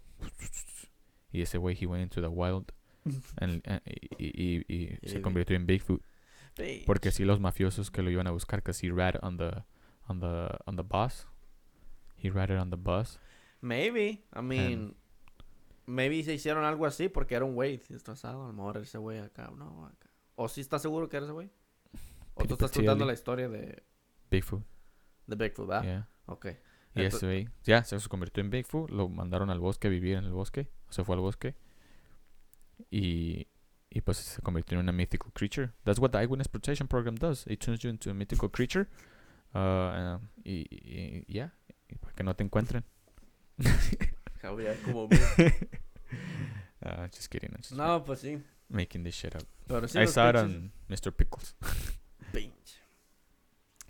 Y ese güey he went into the wild and- and- y, y- y- y se convirtió en Bigfoot. Porque sí los mafiosos que lo iban a buscar, cause he rat on the on the on the bus. He ratted on the bus. Maybe. I mean. Maybe se hicieron algo así porque era un güey disfrazado. A lo mejor ese güey acá. No, acá. ¿O sí estás seguro que era ese güey? ¿O tú estás contando la historia de, Bigfoot. de Bigfoot, ¿verdad? Yeah. Ok. Y ese güey, ya, se convirtió en Bigfoot, lo mandaron al bosque a vivir en el bosque, se fue al bosque. Y, y pues se convirtió en una mythical creature. That's what the Eyewitness Protection Program does. It turns you into a mythical creature. Uh, y, ya, y para que no te encuentren. Javier, como Uh, just kidding. Just No, pues sí. making this shit up. Pero sí, I saw it on Mr. Pickles. Pinche.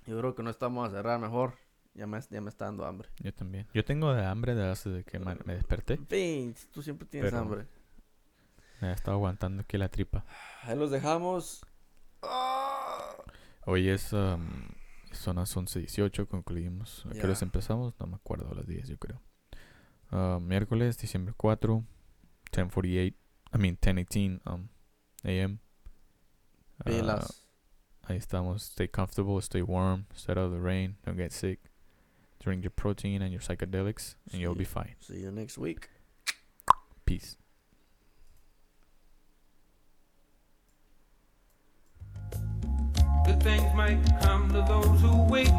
Yo creo que no estamos a cerrar mejor. Ya me, ya me está dando hambre. Yo también. Yo tengo de hambre desde que ma- me desperté. Pinche, tú siempre tienes Pero- hambre. Me he estado aguantando aquí la tripa. Ahí los dejamos. Ah. Hoy es. um, son las 11.18, concluimos. ¿A qué Ya. horas empezamos? No me acuerdo, a las 10 yo creo. Uh, miércoles, diciembre 4, 10.48, I mean 10.18 um, a.m. Uh, Pilas. ahí estamos. Stay comfortable, stay warm, stay out of the rain, don't get sick. Drink your protein and your psychedelics, and you'll be fine. See you next week. Peace. Good things might come to those who wait,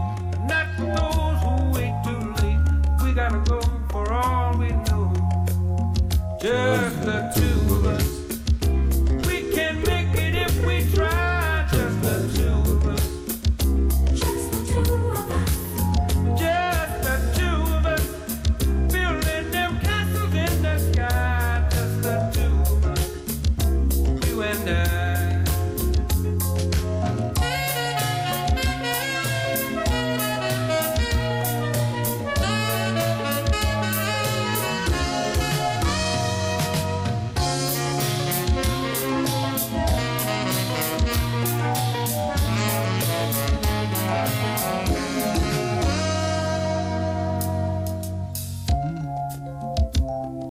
not for those who wait too late. We gotta go for all we know. Just the two of us.